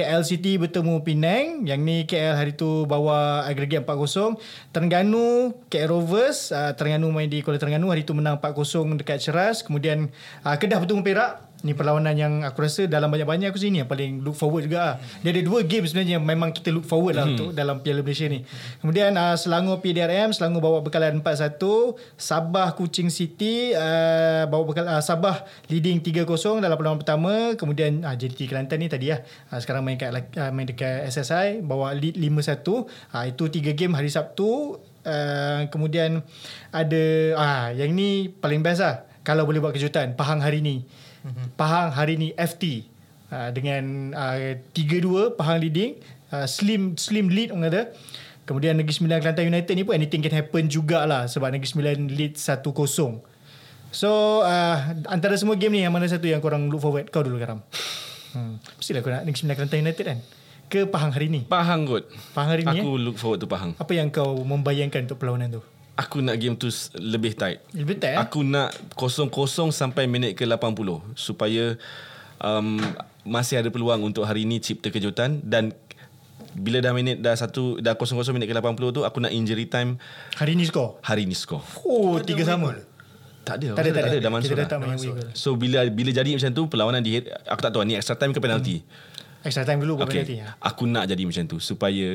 KL City bertemu Penang. Yang ni KL hari tu bawa agregat 4-0 Terengganu KL Rovers. Uh, Terengganu main di Kuala Terengganu. Hari tu menang 4-0 dekat Ceras kemudian uh, Kedah bertemu Perak ni perlawanan yang aku rasa dalam banyak-banyak aku sini yang paling look forward juga lah. dia ada dua game sebenarnya yang memang kita look forward lah untuk dalam Piala Malaysia ni. Kemudian uh, Selangor PDRM Selangor bawa bekalan 4-1 Sabah Kuching City uh, bawa bekal uh, Sabah leading 3-0 dalam perlawanan pertama. Kemudian uh, JDT Kelantan ni tadi lah. Uh, sekarang main kat uh, main dekat SSI bawa lead 5-1 uh, itu 3 game hari Sabtu. Uh, kemudian ada ah yang ni paling best lah. Kalau boleh buat kejutan Pahang hari ni Pahang hari ni FT uh, dengan uh, 3-2 Pahang leading uh, slim slim lead orang kata kemudian Negeri Sembilan Kelantan United ni pun anything can happen jugalah sebab Negeri Sembilan lead 1-0 so uh, antara semua game ni yang mana satu yang korang look forward kau dulu Karam hmm. mestilah kau nak Negeri Sembilan Kelantan United kan ke Pahang hari ni Pahang kot. Pahang hari ni Aku eh? look forward to Pahang. apa yang kau membayangkan untuk perlawanan tu Aku nak game tu lebih tight. lebih tak eh? Aku nak kosong-kosong sampai minit ke 80 supaya um, masih ada peluang untuk hari ini cipta kejutan dan bila dah minit dah satu dah kosong-kosong minit ke 80 tu aku nak injury time hari ni skor hari ni skor. oh tiga sama Tak ada. tak ada tak ada, dah masuk kita dah dah. tak main wiggle So bila bila jadi macam tu perlawanan di aku tak tahu ni extra time ke penalty. Extra time dulu Okay. penalty Aku nak jadi macam tu supaya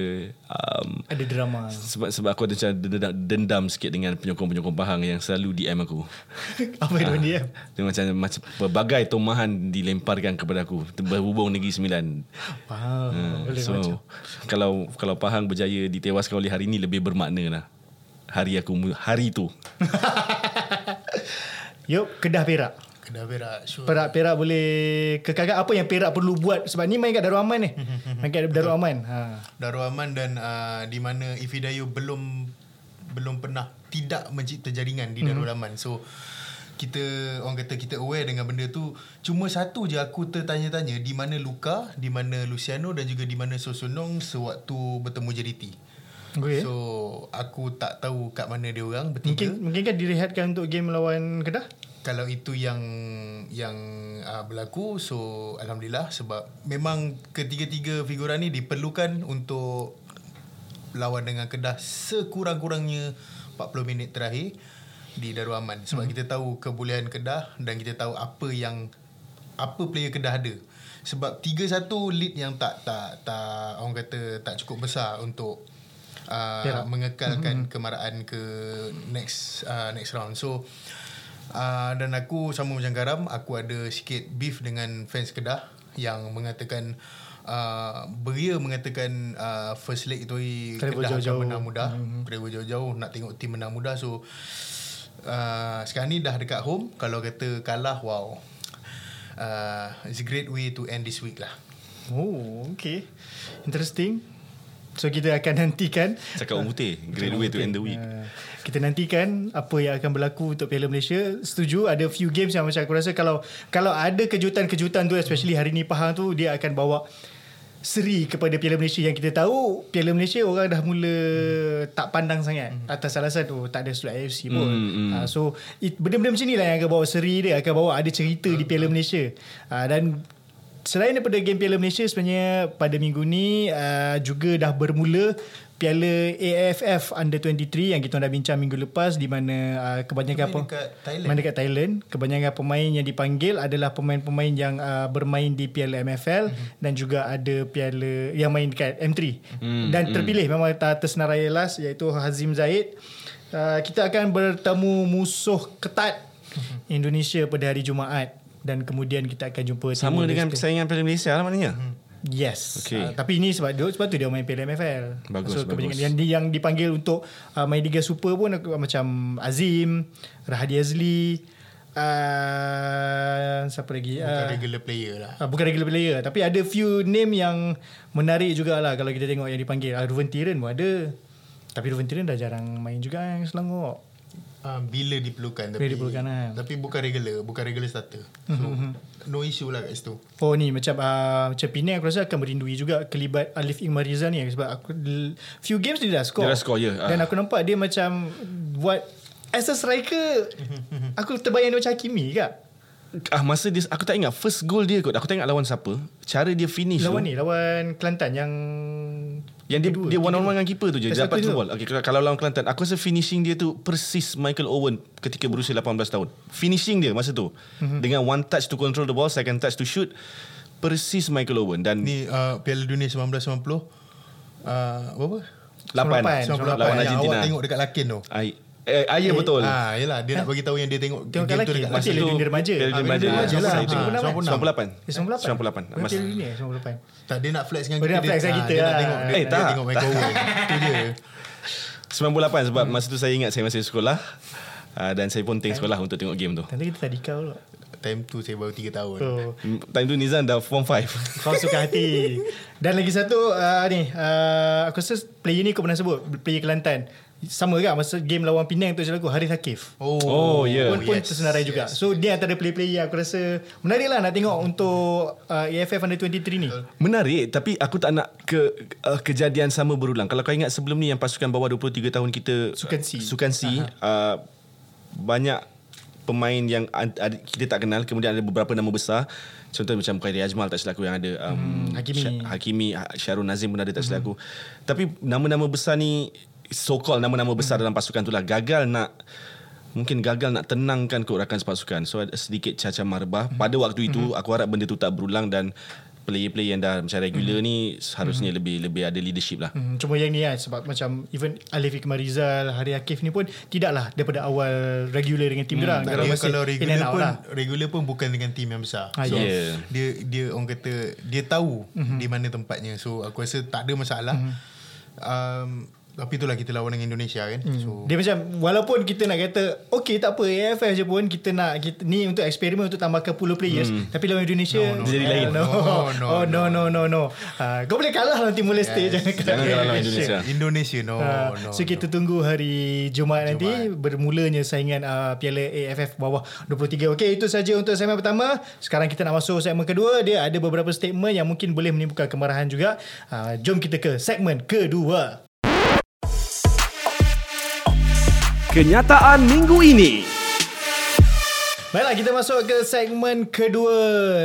um, ada drama sebab sebab aku ada macam dendam, dendam sikit dengan penyokong-penyokong Pahang yang selalu DM aku. apa yang dia Dia macam macam pelbagai tomahan dilemparkan kepada aku berhubung Negeri Sembilan. Faham Ha, boleh so macam kalau kalau Pahang berjaya ditewaskan oleh hari ini lebih bermakna lah. Hari aku hari tu. Yuk Kedah Perak Kedah Perak sure. Perak Perak boleh Kekagak apa yang Perak perlu buat Sebab ni main kat Darul Aman ni Main kat Darul Aman ha. Darul Aman dan uh, di mana Ifidayu belum belum pernah tidak mencipta jaringan di Darul Aman. So kita orang kata kita aware dengan benda tu cuma satu je aku tertanya-tanya di mana Luka, di mana Luciano dan juga di mana Sosonong sewaktu bertemu JDT. okay. So aku tak tahu kat mana dia orang bertiga. Mungkin mungkin kan direhatkan untuk game lawan Kedah kalau itu yang yang uh, berlaku so alhamdulillah sebab memang ketiga-tiga figuran ni diperlukan untuk lawan dengan Kedah sekurang-kurangnya 40 minit terakhir di Darul Aman. Sebab hmm. kita tahu kebolehan Kedah dan kita tahu apa yang apa player Kedah ada. Sebab 3-1 lead yang tak tak tak orang kata tak cukup besar untuk uh, mengekalkan kemaraan ke next uh, next round. So Uh, dan aku sama macam Garam Aku ada sikit beef dengan fans Kedah Yang mengatakan uh, Beria mengatakan uh, First leg itu Kedah jauh-jauh. akan menang mudah. Mm-hmm. Travel jauh-jauh Nak tengok tim menang mudah. So uh, Sekarang ni dah dekat home. Kalau kata kalah Wow. Uh, It's a great way to end this week lah. Oh okay. Interesting. So kita akan nantikan. Cakap orang putih. Great way to end the week. Uh, kita nantikan apa yang akan berlaku untuk Piala Malaysia. Setuju ada few games yang macam aku rasa kalau kalau ada kejutan-kejutan tu especially hari ni Pahang tu dia akan bawa seri kepada Piala Malaysia yang kita tahu Piala Malaysia orang dah mula tak pandang sangat atas alasan tu tak ada slot AFC pun. Hmm, hmm. Uh, so it, benda-benda macam ni lah yang akan bawa seri dia akan bawa ada cerita di Piala Malaysia. Uh, dan Selain daripada game Piala Malaysia sebenarnya pada minggu ni uh, juga dah bermula Piala AFF Under 23 yang kita dah bincang minggu lepas di mana uh, kebanyakan Main dekat Thailand. main dekat Thailand. Kebanyakan pemain yang dipanggil adalah pemain-pemain yang uh, bermain di Piala MFL mm-hmm. dan juga ada Piala yang main dekat M3 mm, dan terpilih memang tak tersenarai last iaitu Hazim Zaid. Uh, kita akan bertemu musuh ketat Indonesia pada hari Jumaat. Dan kemudian kita akan jumpa Sama dengan persaingan Piala Malaysia lah maknanya. Yes. Okey. Uh, tapi ini sebab dia sebab tu dia main Piala MFL. Bagus, so, kebanyakan bagus. yang yang dipanggil untuk uh, main Liga Super pun aku, macam Azim, Rahadi Azli, uh, siapa lagi? Bukan Uh, regular player lah. uh, bukan regular player tapi ada few name yang menarik jugalah kalau kita tengok yang dipanggil. Uh, Ruven Tiren pun ada. Tapi Ruven Tiren dah jarang main juga yang Selangor. Uh, bila diperlukan tapi Bila diperlukan, ah. tapi bukan regular bukan regular starter so no issue lah kat situ Oh ni macam uh, macam Penang aku rasa akan merindui juga kelibat Alif Iqmariza ni sebab aku few games dia dah score. Dia dah score, ya. Dan Ah. aku nampak dia macam buat as a striker aku terbayang dia macam Hakimi kak. Ah masa dia aku tak ingat first goal dia kot. Aku tak ingat lawan siapa. Cara dia finish Lawan tu. ni lawan Kelantan yang Yang dia kedua, dia one on one dengan keeper tu je. Dia dapat two ball. Okay, kalau lawan Kelantan, aku rasa finishing dia tu persis Michael Owen ketika berusia 18 tahun. Finishing dia masa tu. Mhm. Dengan one touch to control the ball, second touch to shoot. Persis Michael Owen dan ni uh, Piala Dunia 1990 uh, berapa 8 98, lawan yang Argentina. awak tengok dekat Lakin tu Ai, eh, ah, ya betul. Ah, yelah dia nak bagi tahu yang dia tengok Tengok game tu dekat Masa. Piala Dunia remaja. Ah, Piala remaja. Dunia remaja lah. Saya Itu tengok. pernah main. 98. Eh, 98. 98. Bukan Mas- Piala Dunia 98. Tak dia nak flex dengan dia nak flex dengan ah, kita dia nak lah. tengok dia, Eh, dia tak. tengok Michael Owen tu je 98 sebab masa tu saya ingat saya masih sekolah. Uh, dan saya pun tengok sekolah untuk tengok game tu. Nanti kita tadika pula. time tu saya baru 3 tahun Oh. Time tu Nizam dah form 5. Kau suka hati Dan lagi satu uh, ni uh, Aku rasa player ni kau pernah sebut Player Kelantan Sama kan masa game lawan Penang tu saya lagu Harith Hakif oh, Oh, ya. pun, pun tersenarai juga. So dia antara player-player yang aku rasa Menarik lah nak tengok untuk uh, AFF Under 23 ni. Menarik tapi aku tak nak ke uh, kejadian sama berulang. Kalau kau ingat sebelum ni yang pasukan bawah 23 tahun kita Sukan C. Sukan C uh, banyak pemain yang kita tak kenal kemudian ada beberapa nama besar. Contoh macam Khairi Ajmal tak silap aku yang ada um, Hmm, Hakimi. Sya- Hakimi Ha- Syarul Nazim pun ada tak silap aku. Tapi nama-nama besar ni so called nama-nama besar dalam pasukan tu lah gagal nak mungkin gagal nak tenangkan kerakan pasukan so ada sedikit cacar marbah pada waktu itu aku harap benda tu tak berulang dan player-player yang dah macam regular ni seharusnya lebih lebih ada leadership lah Hmm, cuma yang ni kan sebab macam even Alif Ikmar Rizal, Hari Akif ni pun tidaklah daripada awal regular dengan tim hmm, Tak, dia dia masih kalau regular pun lah. regular pun bukan dengan tim yang besar. Ah, so yes. dia dia orang kata dia tahu Mhm. mm-hmm. di mana tempatnya. So aku rasa tak ada masalah. Mm-hmm. Um, tapi itulah kita lawan dengan Indonesia kan. Hmm. So Dia macam walaupun kita nak kata okay tak apa AFF je pun kita nak kita, ni untuk eksperimen untuk tambahkan 10 players hmm. tapi lawan Indonesia No, no, Jadi eh, lain. no. No, no, oh no no no no uh, kau boleh kalah lawan Timor Leste Yes. jangan kalah Jangan kalah lawan Indonesia. Indonesia no Ah, no. so kita tunggu hari Jumaat, nanti bermulanya saingan uh, Piala AFF bawah 23. Okey itu saja untuk segmen pertama. Sekarang kita nak masuk segmen kedua. Dia ada beberapa statement yang mungkin boleh menimbulkan kemarahan juga. Uh, jom kita ke segmen kedua. Kenyataan minggu ini. Baiklah kita masuk ke segmen kedua.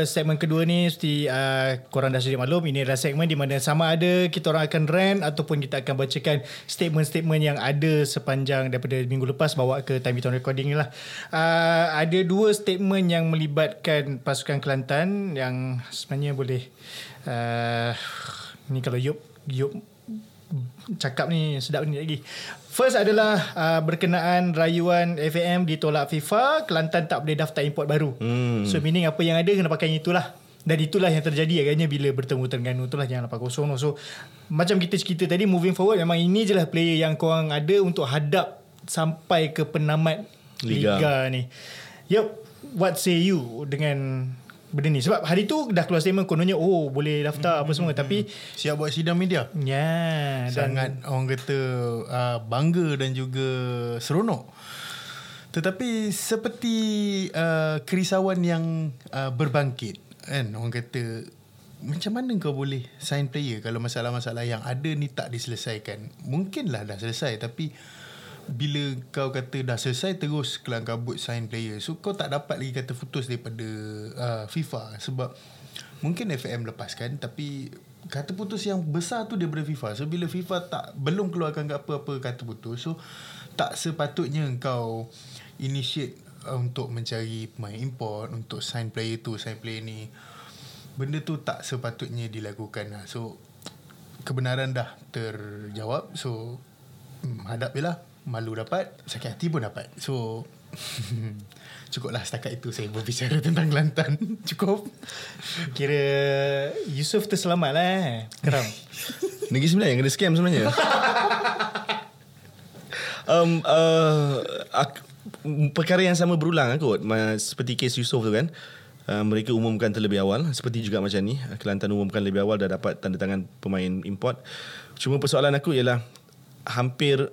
Segmen kedua ni mesti uh, korang dah sedia maklum ini adalah segmen di mana sama ada kita orang akan rant ataupun kita akan bacakan statement-statement yang ada sepanjang daripada minggu lepas bawa ke time kita recording ni lah. Uh, ada dua statement yang melibatkan pasukan Kelantan yang sebenarnya boleh uh, ni kalau Yop Yop cakap ni sedap ni lagi. First adalah uh, berkenaan rayuan FAM ditolak FIFA, Kelantan tak boleh daftar import baru. Hmm. So meaning apa yang ada kena pakai yang itulah. Dan itulah yang terjadi agaknya bila bertemu Terengganu itulah yang 8-0. So macam kita cerita tadi moving forward memang ini je lah player yang korang ada untuk hadap sampai ke penamat Liga. Liga, ni. Yup, what say you dengan benda ni? Sebab hari tu dah keluar statement kononnya oh boleh daftar apa semua tapi siap buat sidang media. Ya, dan Sangat orang kata uh, bangga dan juga seronok. Tetapi seperti uh, kerisauan yang uh, berbangkit kan orang kata macam mana kau boleh sign player kalau masalah-masalah yang ada ni tak diselesaikan. Mungkinlah dah selesai tapi bila kau kata dah selesai terus kelang kabut sign player. So kau tak dapat lagi kata putus daripada uh, FIFA sebab mungkin FM lepaskan tapi kata putus yang besar tu daripada FIFA. So bila FIFA tak belum keluarkan apa-apa kata putus, so tak sepatutnya kau initiate uh, untuk mencari pemain import, untuk sign player tu, sign player ni. Benda tu tak sepatutnya dilakukan lah. So kebenaran dah terjawab. So hmm, hadap je lah. Malu dapat, sakit hati pun dapat. So Cukuplah setakat itu saya berbicara tentang Kelantan. Cukup. Kira Yusof terselamat lah eh. Keram. Negeri Sembilan yang kena scam sebenarnya. um, uh, ak- perkara yang sama berulang kot. Seperti kes Yusof tu kan. Uh, mereka umumkan terlebih awal. Seperti juga macam ni. Kelantan umumkan lebih awal dah dapat tanda tangan pemain import. Cuma persoalan aku ialah hampir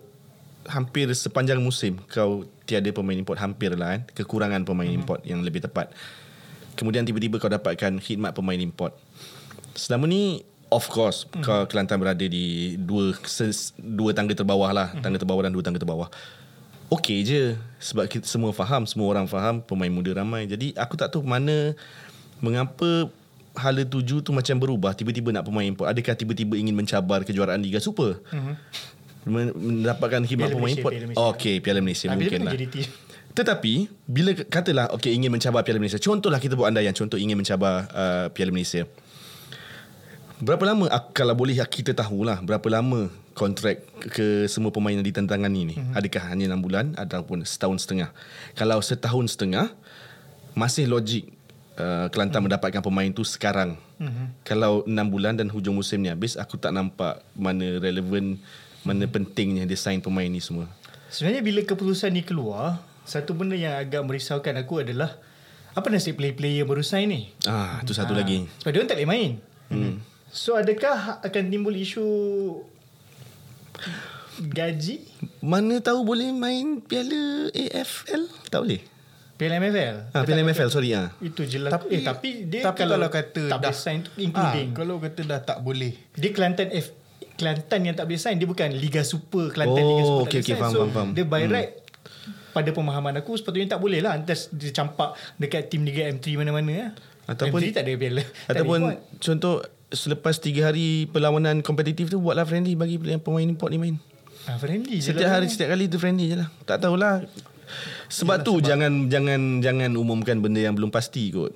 hampir sepanjang musim kau tiada pemain import hampir lah kan kekurangan pemain hmm. import yang lebih tepat. Kemudian tiba-tiba kau dapatkan khidmat pemain import. Selama ni of course hmm. kau Kelantan berada di dua dua tangga terbawah lah. Hmm. tangga terbawah dan dua tangga terbawah. Okey je sebab kita semua faham semua orang faham pemain muda ramai. Jadi aku tak tahu mana mengapa hala tuju tu macam berubah tiba-tiba nak pemain import. Adakah tiba-tiba ingin mencabar kejuaraan Liga Super? Hmm mendapatkan khidmat Piala pemain import. Piala Malaysia. Okey, Piala Malaysia Habis mungkin lah. Tetapi bila katalah okey ingin mencabar Piala Malaysia. Contohlah kita buat andaian contoh ingin mencabar uh, Piala Malaysia. Berapa lama kalau boleh kita tahulah berapa lama kontrak ke semua pemain yang ditentangani ni? Mm-hmm. Adakah hanya 6 bulan ataupun setahun setengah? Kalau setahun setengah masih logik uh, Kelantan mm-hmm. mendapatkan pemain tu sekarang. Mm-hmm. Kalau 6 bulan dan hujung musim ni habis aku tak nampak mana relevan mana pentingnya dia sign pemain ni semua. Sebenarnya bila keputusan ni keluar, satu benda yang agak merisaukan aku adalah apa nasib player-player yang baru sign ni? Ah, tu satu Ah, lagi. Sebab dia orang tak boleh main. Hmm. So adakah akan timbul isu gaji Mana tahu boleh main Piala AFL? Tak boleh. Piala MFL? Ah, Piala MFL, sorry ah. Itu je lah. Tapi, eh, tapi dia tapi kalau, kalau kata tak boleh sign tu including. Ah, kalau kata dah tak boleh. Dia Kelantan F Kelantan yang tak boleh sign dia bukan Liga Super Kelantan Oh, Liga Super okey, tak boleh okey, sign. faham, so, faham, faham. Dia by Hmm. right pada pemahaman aku sepatutnya tak boleh lah Antas dia campak dekat tim Liga M3 mana-mana lah. Ataupun- M3 tak ada piala. Ada Ataupun import. contoh selepas 3 hari perlawanan kompetitif tu buatlah friendly bagi yang pemain import ni main. ah, friendly je Setiap lah. hari setiap kali tu friendly je lah. Tak tahulah. Sebab tu jangan jangan jangan umumkan benda yang belum pasti kot.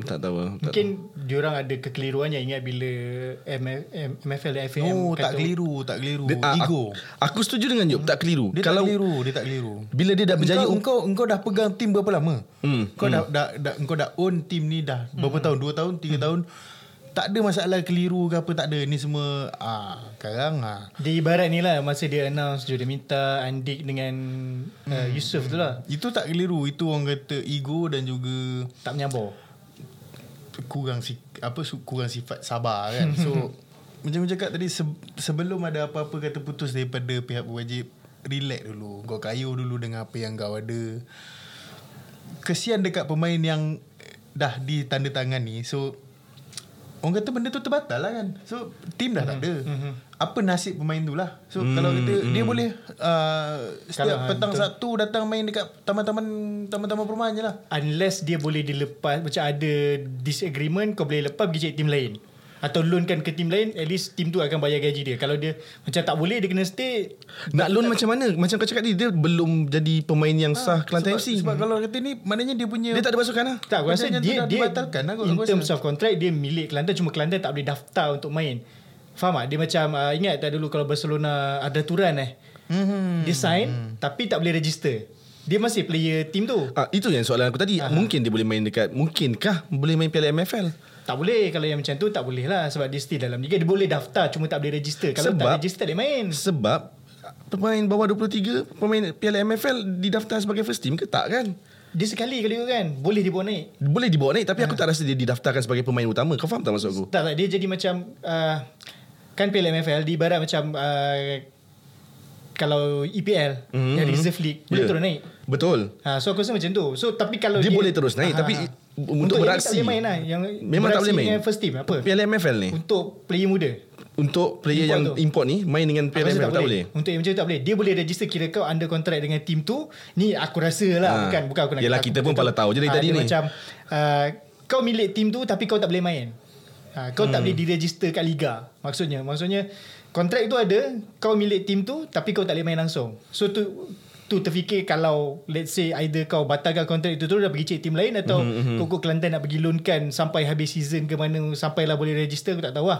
Tak tahu. Tak Mungkin diorang ada kekeliruan yang ingat bila MF, MFL dan FAM No, kata, tak keliru, tak keliru. tahu. Ah, Ego. Aku, aku setuju dengan Job, tak keliru. Dia Kalau tak keliru, dia tak keliru. bila dia dah berjaya Engkau, engkau, engkau dah pegang tim berapa lama? Hmm, Kau dah, dah, dah, engkau dah own tim ni dah berapa tahun? Dua tahun, tiga tahun? Tak ada masalah keliru ke apa, tak ada. Ni semua, ah, sekarang ah. Dia ibarat ni lah Masa dia announce Dia minta Andik dengan uh, Yusof tu lah Itu tak keliru. Itu orang kata ego dan juga Tak menyabar kurang si apa kurang sifat sabar kan. So macam aku cakap tadi se, sebelum ada apa-apa kata putus daripada pihak berwajib relax dulu. Kau kayu dulu dengan apa yang kau ada. Kesian dekat pemain yang dah ditandatangani. So orang kata benda tu terbatal lah kan. So team dah tak ada. Apa nasib pemain tu lah. So kalau kita dia boleh uh, setiap Kalau, petang betul. Sabtu datang main dekat taman-taman taman-taman perumahan je lah. Unless dia boleh dilepas Macam ada disagreement Kau boleh lepas Pergi cari tim lain Atau loankan ke tim lain At least tim tu akan bayar gaji dia Kalau dia Macam tak boleh Dia kena stay nak loan macam mana? Macam kau cakap tadi dia belum jadi pemain yang sah Kelantan sebab, FC. Sebab kalau kata ni maknanya dia punya dia tak ada pasukan lah. Tak aku rasa dia, dia dibatalkan lah In aku rasa. terms of contract Dia milik Kelantan Cuma Kelantan tak boleh daftar Untuk main Faham tak? Dia macam uh, Ingat tak dulu Kalau Barcelona Ada aturan eh Hmm. Dia sign Tapi tak boleh register Dia masih player team tu Ah, itu yang soalan aku tadi. Mungkin dia boleh main dekat mungkinkah boleh main Piala MFL? Tak boleh Kalau yang macam tu Tak boleh lah Sebab dia still dalam liga Dia boleh daftar Cuma tak boleh register Kalau Sebab- tak register Dia main Sebab pemain bawah 23 pemain Piala MFL didaftar sebagai first team ke tak kan? Dia sekali kali tu kan Boleh dibawa naik Boleh dibawa naik tapi aku tak rasa dia didaftarkan sebagai pemain utama. Kau faham tak maksud aku? Tak tak Dia jadi macam uh, Kan Piala MFL Di ibarat macam uh, Kalau EPL Mhm. Yang reserve league Boleh Ya. turun naik Betul. ha, So aku rasa macam tu So tapi kalau Dia boleh terus naik, tapi untuk yang beraksi. ni tak boleh main lah yang Memang tak boleh main. dengan first team Apa Piala MFL ni Untuk player muda untuk player Import yang tu. import ni main dengan Piala rasa MFL tak boleh. Untuk yang macam tu tak boleh Dia boleh register Kira kau under contract dengan team tu Ni aku rasa lah Ha. Bukan bukan aku nak Yelah, aku kita pun pala tahu je dari Ah, tadi ni. macam uh, Kau milik team tu Tapi kau tak boleh main Ha, kau tak boleh diregister kat liga. Maksudnya, maksudnya kontrak tu ada, kau milik tim tu tapi kau tak boleh main langsung. So tu tu terfikir kalau let's say either kau batalkan kontrak itu terus dah pergi cek tim lain atau mm-hmm. kau Kelantan nak pergi loankan sampai habis season ke mana sampailah boleh register aku tak tahu lah.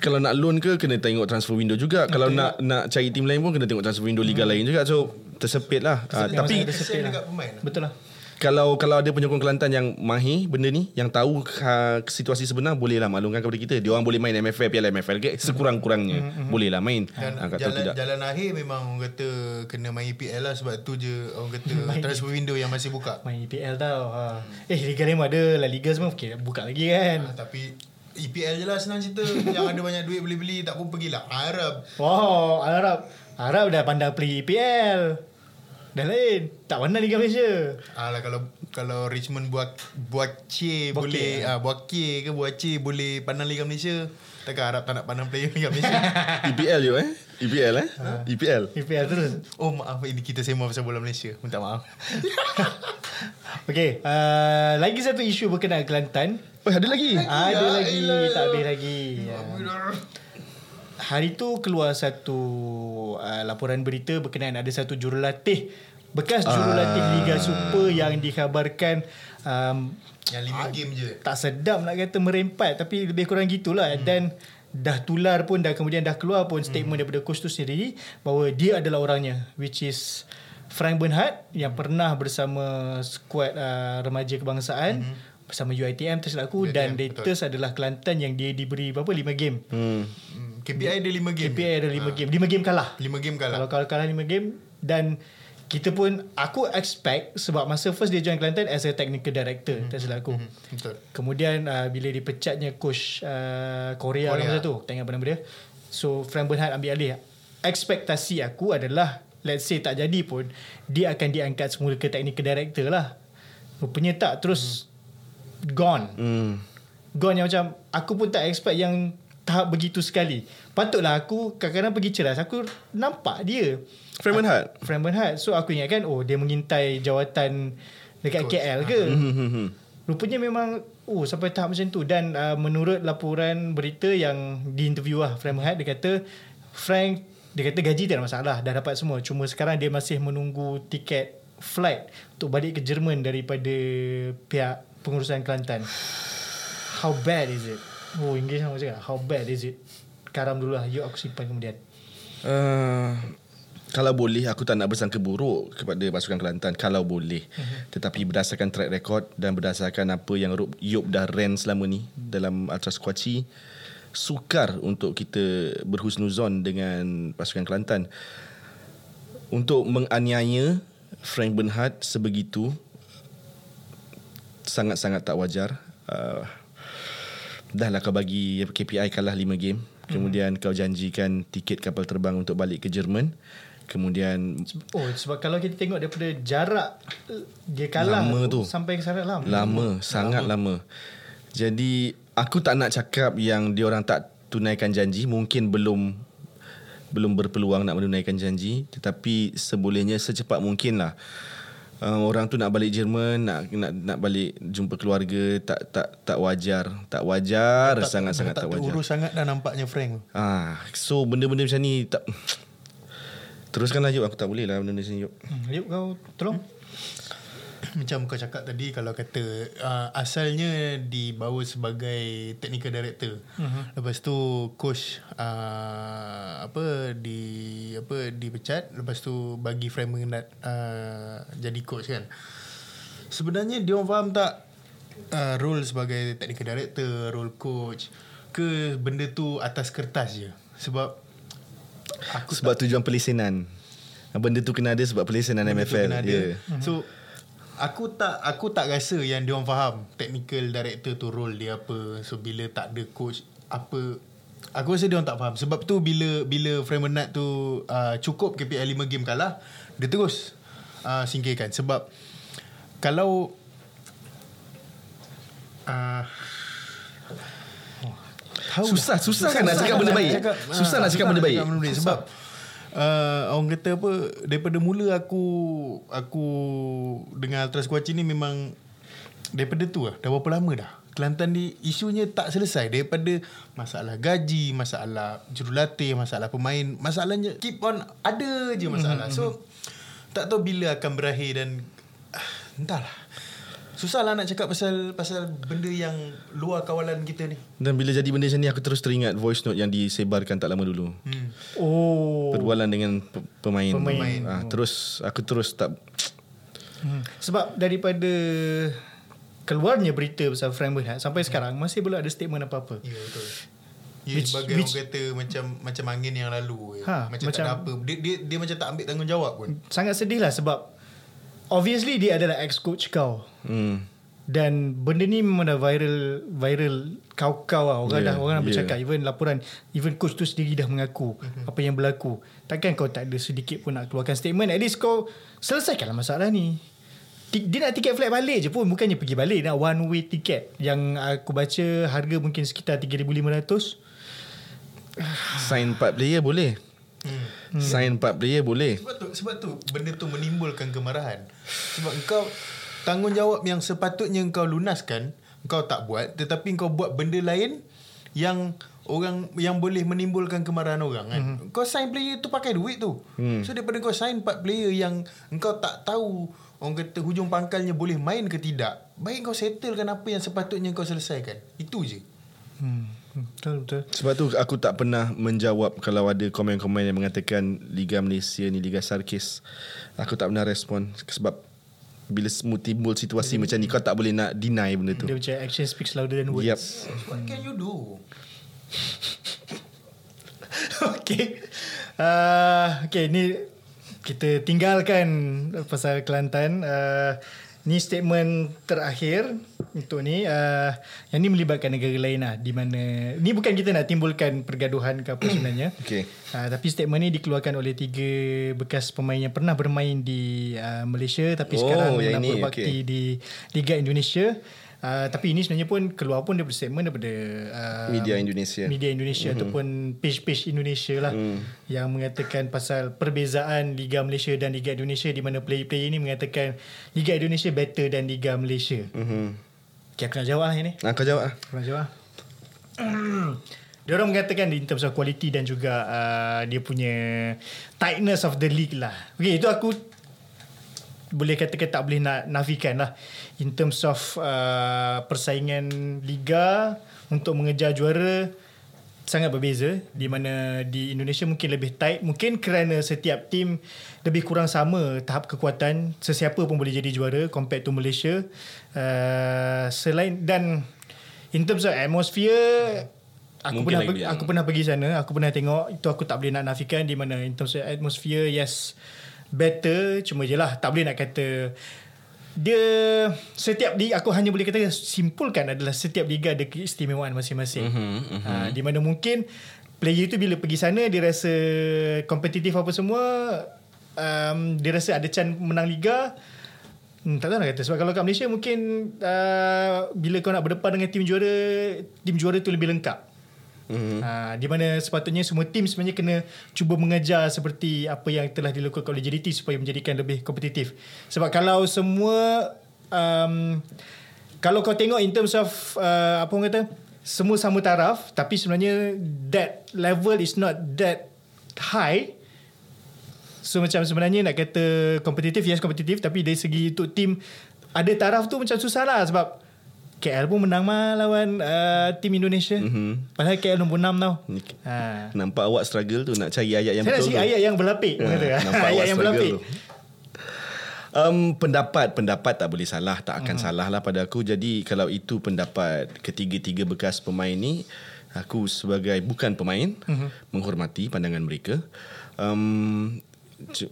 Kalau nak loan ke kena tengok transfer window juga. Kalau nak nak cari tim lain pun kena tengok transfer window liga lain juga. So tersepit lah. Ah, Tersepit. tapi Memang ada Kesian lah. dekat pemain lah. Betul lah. Kalau kalau ada penyokong Kelantan yang mahir benda ni yang tahu ha, situasi sebenar bolehlah maklumkan kepada kita dia orang boleh main MFL Piala MFL ke sekurang-kurangnya bolehlah main Dan ha, kata jalan, tidak jalan akhir memang orang kata kena main EPL lah sebab tu je orang kata transfer window yang masih buka. Main EPL tau. Ha. Eh Liga Lima ada La Liga semua okay, buka lagi kan. Ha, tapi EPL je lah senang cerita yang ada banyak duit beli-beli tak pun pergilah Arab. Wow, Arab. Arab dah pandang play EPL. Dah lain. Tak pandang Liga Malaysia. Alah kalau kalau Richmond buat buat C boleh ah buat K ke buat C boleh pandang Liga Malaysia. Takkan Arab tak nak pandang player Liga Malaysia. EPL je eh EPL eh EPL EPL terus. oh maaf ini kita sembang pasal bola Malaysia. Minta maaf. Okay. Uh, lagi satu isu berkenaan Kelantan. oh ada lagi Ada Ya lagi. elah. Tak habis lagi. Hari tu keluar satu uh, laporan berita berkenaan ada satu jurulatih bekas jurulatih Ah. Liga Super yang dikhabarkan um, Yang lima game je. tak sedap nak kata merempat tapi lebih kurang gitulah hmm. dan dah tular pun dah kemudian dah keluar pun statement hmm. daripada coach tu sendiri bahawa dia adalah orangnya which is Frank Bernhard yang pernah bersama skuad uh, remaja kebangsaan hmm. bersama UiTM tersilap aku UiTM, dan betul. latest adalah Kelantan yang dia diberi berapa 5 game. hmm. Hmm, KPI dia lima game. KPI ada 5 game. 5 game kalah. Lima game Kalau kalah. kalau kalah 5 game dan kita pun aku expect sebab masa first dia join Kelantan as a technical director hmm. tak silap aku. Hmm. Betul. Kemudian uh, bila dipecatnya coach uh, Korea, Korea. Korea. masa tu, tak ingat apa nama dia. So Frank Bernhard ambil alih. Ekspektasi aku adalah let's say tak jadi pun dia akan diangkat semula ke technical director lah. Rupanya tak terus hmm. gone. Hmm. Gone yang macam aku pun tak expect yang tahap begitu sekali. Patutlah aku kadang-kadang pergi ceras. Aku nampak dia. Frank Bernhard Frank Bernhard. So aku ingatkan oh dia mengintai jawatan dekat Coach. KL ke. Hmm, hmm, hmm. Rupanya memang oh sampai tahap macam tu dan uh, menurut laporan berita yang diinterview lah Frank Bernhard dia kata Frank dia kata gaji tak ada masalah dah dapat semua cuma sekarang dia masih menunggu tiket flight untuk balik ke Jerman daripada pihak pengurusan Kelantan. How bad is it? Oh English sama cakap How bad is it? Karam dulu lah Yuk aku simpan kemudian Uh, kalau boleh aku tak nak bersangka buruk kepada pasukan Kelantan kalau boleh Mhm. tetapi berdasarkan track record dan berdasarkan apa yang Yop dah rent selama ni dalam Ultra Squatchy sukar untuk kita berhusnuzon dengan pasukan Kelantan untuk menganiaya Frank Bernhard sebegitu sangat-sangat tak wajar uh, dah lah kau bagi KPI kalah 5 game. Kemudian kau janjikan tiket kapal terbang untuk balik ke Jerman. Kemudian Oh sebab kalau kita tengok daripada jarak Dia kalah Lama tu. Sampai ke sana lama. Lama sangat lama. jadi aku tak nak cakap yang dia orang tak tunaikan janji. Mungkin belum belum berpeluang nak menunaikan janji. Tetapi sebolehnya secepat mungkin lah uh, orang tu nak balik Jerman nak nak nak balik jumpa keluarga tak tak tak wajar. Tak wajar sangat-sangat tak, tak wajar. terurus sangat dah nampaknya Frank. Ah, so benda-benda macam ni tak Teruskanlah Yuk Aku tak boleh lah benda macam ni Yuk hmm, Yuk kau tolong Macam kau cakap tadi kalau kata uh, asalnya dibawa sebagai technical director. Uh-huh. Lepas tu coach uh, apa di apa dipecat, lepas tu bagi Frank Bernard uh, jadi coach kan. Sebenarnya dia orang faham tak uh, role sebagai technical director, role coach ke benda tu atas kertas je. Sebab aku Sebab tujuan pelisenan Benda tu kena ada sebab pelisenan Benda tu MFL kena ada. yeah. So aku tak aku tak rasa yang dia orang faham technical director tu role dia apa. So bila tak ada coach apa aku rasa dia orang tak faham. Sebab tu bila bila Bernard tu uh, cukup KPI 5 game kalah, dia terus uh, singkirkan. Sebab kalau uh, tahu Susah Susah kan nak cakap benda baik. Susah nak cakap benda baik. sebab uh, orang kata apa daripada mula aku aku dengan Ultra Squatchy ni memang daripada tu lah. Dah berapa lama dah? Kelantan ni isunya tak selesai. Daripada masalah gaji, masalah jurulatih, masalah pemain, masalahnya keep on ada je masalah. So tak tahu bila akan berakhir dan ah, entahlah. Susahlah nak cakap pasal pasal benda yang luar kawalan kita ni. Dan bila jadi benda macam ni aku terus teringat voice note yang disebarkan tak lama dulu. Hmm. Oh. Perbualan dengan pe- pemain. Pemain. Ah, terus aku terus tak Hmm. Sebab daripada keluarnya berita pasal Frank Bernard sampai sekarang masih belum ada statement apa-apa. Ya betul. Ya, Which- sebagai which- orang kata macam macam angin yang lalu. Ha, Ha, macam, macam tak ada apa. Dia, dia, dia macam tak ambil tanggungjawab pun. Sangat sedih lah sebab obviously dia adalah ex-coach kau. hmm. Dan benda ni memang dah viral viral kau-kau lah. Orang Yeah, dah orang dah yeah. bercakap even laporan even coach tu sendiri dah mengaku apa yang berlaku. Takkan kau tak ada sedikit pun nak keluarkan statement at least kau selesaikanlah masalah ni. Dia nak tiket flight balik je pun Bukannya pergi balik Nak one way tiket Yang aku baca Harga mungkin sekitar 3,500 sign 4 player boleh. Hmm. Sign 4 player boleh. Sebab tu benda tu menimbulkan kemarahan. Sebab kau tanggungjawab yang sepatutnya kau lunaskan, kau tak buat tetapi kau buat benda lain yang orang yang boleh menimbulkan kemarahan orang kan. Mm-hmm. Kau sign player tu pakai duit tu. Mm. So daripada kau sign 4 player yang engkau tak tahu orang kata hujung pangkalnya boleh main ke tidak, baik kau settlekan apa yang sepatutnya kau selesaikan. Itu je. hmm. Betul betul Sebab tu aku tak pernah menjawab kalau ada komen-komen yang mengatakan Liga Malaysia ni Liga Sarkis. Aku tak pernah respon sebab bila semua timbul situasi macam ni kau tak boleh nak deny benda tu. Dia macam action speaks louder than words Yep. What can you do? okay. Uh, okay, ni kita tinggalkan pasal Kelantan. Uh, ni statement terakhir untuk ni. Uh, yang ni melibatkan negara lain lah. Di mana, ni bukan kita nak timbulkan pergaduhan ke apa sebenarnya. Okay. Uh, tapi statement ni dikeluarkan oleh tiga bekas pemain yang pernah bermain di uh, Malaysia tapi Oh, sekarang yang nak berbakti okay. di Liga Indonesia. Uh, tapi ini sebenarnya pun keluar pun daripada statement daripada uh, Media Indonesia. media Indonesia mm-hmm. ataupun page-page Indonesia lah mm. yang mengatakan pasal perbezaan Liga Malaysia dan Liga Indonesia di mana player-player ini mengatakan Liga Indonesia better dan Liga Malaysia. Mhm. Okay, aku nak jawab lah ini. Nah, kau jawab ah. Aku nak jawab. dia orang mengatakan in terms of quality dan juga uh, dia punya tightness of the league lah. Okay, itu aku boleh katakan tak boleh nak nafikan lah. In terms of uh, persaingan liga untuk mengejar juara sangat berbeza. Di mana di Indonesia mungkin lebih tight. Mungkin kerana setiap tim lebih kurang sama tahap kekuatan. Sesiapa pun boleh jadi juara compared to Malaysia. Uh, selain dan in terms of atmosphere aku Mungkin pernah pergi, aku pernah pergi sana. Aku pernah tengok. Itu aku tak boleh nak nafikan. Di mana in terms of atmosphere yes better cuma je lah tak boleh nak kata dia setiap liga aku hanya boleh kata simpulkan adalah setiap liga ada keistimewaan masing-masing. Mm-hmm, mm-hmm. Ha, di mana mungkin player tu bila pergi sana dia rasa kompetitif apa semua um, dia rasa ada chance menang liga Hmm, tak tahu nak kata Sebab kalau kat Malaysia mungkin uh, Bila kau nak berdepan dengan tim juara Tim juara tu lebih lengkap Mhm. Ha, di mana sepatutnya semua tim sebenarnya kena cuba mengejar seperti apa yang telah dilakukan oleh JDT supaya menjadikan lebih kompetitif. Sebab kalau semua um, kalau kau tengok in terms of uh, apa orang kata semua sama taraf tapi sebenarnya that level is not that high So macam sebenarnya nak kata kompetitif yes kompetitif tapi dari segi untuk tim ada taraf tu macam susah lah sebab KL pun menang mah lawan uh, tim Indonesia. Mm-hmm. Padahal KL nombor 6 tau. Ha. Nampak awak struggle tu nak cari ayat yang Saya nak betul cari tu. ayat yang berlapik. Ha, nampak ayat awak yang struggle berlapik. tu. Um, pendapat pendapat tak boleh salah tak akan uh-huh. salah lah pada aku jadi kalau itu pendapat ketiga-tiga bekas pemain ni aku sebagai bukan pemain Hmm. uh-huh. menghormati pandangan mereka um,